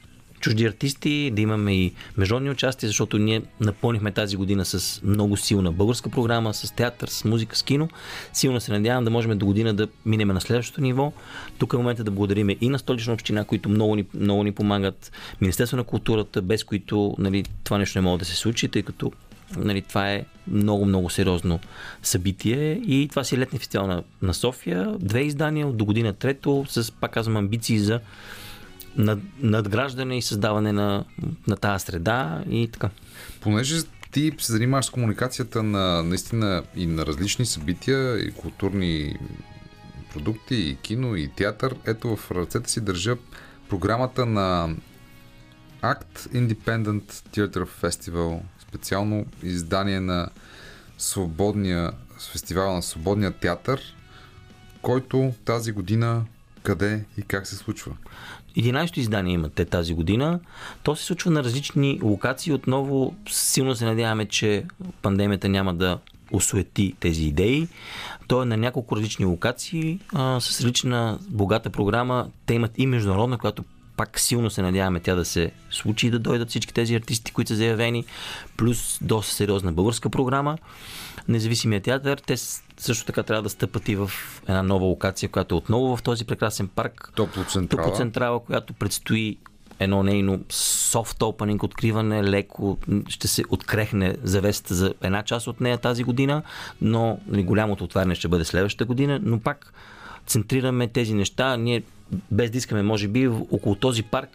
H: чужди артисти, да имаме и международни участия, защото ние напълнихме тази година с много силна българска програма, с театър, с музика, с кино. Силно се надявам да можем до година да минем на следващото ниво. Тук е момента да благодарим и на столична община, които много ни, много ни помагат, Министерство на културата, без които нали, това нещо не може да се случи, тъй като Нали, това е много, много сериозно събитие и това си е летния фестивал на, на София. Две издания, до година трето, с, пак казвам, амбиции за над, надграждане и създаване на, на тази среда и така.
A: Понеже ти се занимаваш с комуникацията на наистина и на различни събития, и културни продукти, и кино, и театър, ето в ръцете си държа програмата на Act Independent Theatre Festival, специално издание на свободния, фестивала на свободния театър, който тази година къде и как се случва?
H: 11-то издание имат те тази година. То се случва на различни локации. Отново силно се надяваме, че пандемията няма да осуети тези идеи. То е на няколко различни локации а, с различна богата програма. Те имат и международна, която пак силно се надяваме тя да се случи и да дойдат всички тези артисти, които са заявени, плюс доста сериозна българска програма. Независимия театър, те също така трябва да стъпат и в една нова локация, която е отново в този прекрасен парк.
A: Топлоцентрала.
H: Топлоцентрала, която предстои едно нейно софт опенинг, откриване, леко ще се открехне завесата за една част от нея тази година, но голямото отваряне ще бъде следващата година, но пак центрираме тези неща. Ние без да искаме, може би, около този парк.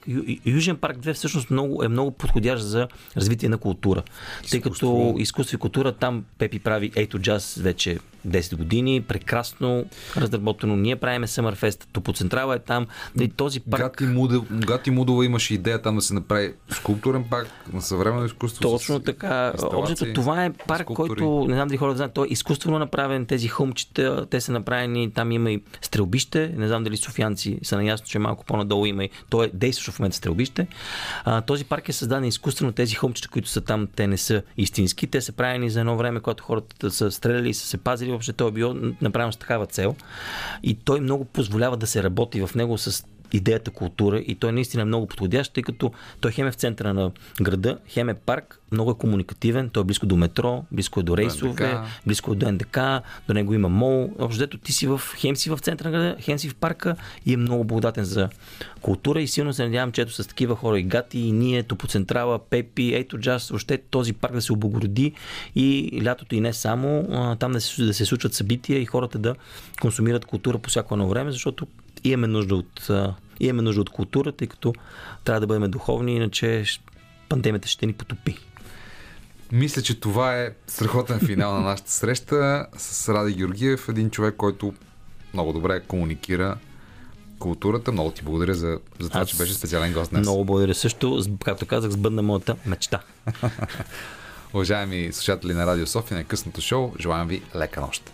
H: Южен парк 2 всъщност много, е много подходящ за развитие на култура. Изкуство. Тъй като изкуство и култура, там Пепи прави Ейто Джаз вече 10 години, прекрасно разработено. Ние правиме Съмърфест, Топоцентрала е там. И този парк...
A: Гати, Мудов, Гати Мудова имаше идея там да се направи скулптурен парк на съвременно изкуство.
H: Точно така. Общото това е парк, скулптури. който, не знам дали хората знаят, той е изкуствено направен. Тези хълмчета, те са направени, там има и стрелбище. Не знам дали софианци са наясно, че малко по-надолу има и то е действащо в момента стрелбище. А, този парк е създаден изкуствено. Тези хълмчета, които са там, те не са истински. Те са правени за едно време, когато хората са стреляли и са се пазили. Въобще той е бил направен с такава цел. И той много позволява да се работи в него с идеята култура и той е наистина много подходящ, тъй като той хем е в центъра на града, хем е парк, много е комуникативен, той е близко до метро, близко е до рейсове, близко е до НДК, до него има мол. Общо ти си в, хем си в центъра на града, хем си в парка и е много благодатен за култура и силно се надявам, че ето с такива хора и Гати, и ние, Топоцентрала, Пепи, Ейто Джаз, въобще този парк да се облагороди и лятото и не само, там да се, да се случват събития и хората да консумират култура по всяко едно време, защото имаме нужда от, имаме нужда от култура, тъй като трябва да бъдем духовни, иначе пандемията ще ни потопи.
A: Мисля, че това е страхотен финал на нашата среща с Ради Георгиев, един човек, който много добре комуникира културата. Много ти благодаря за, за това, Аз че беше специален гост днес.
H: Много благодаря също. Както казах, сбъдна моята мечта.
A: Уважаеми слушатели на Радио София на късното шоу, желаем ви лека нощ.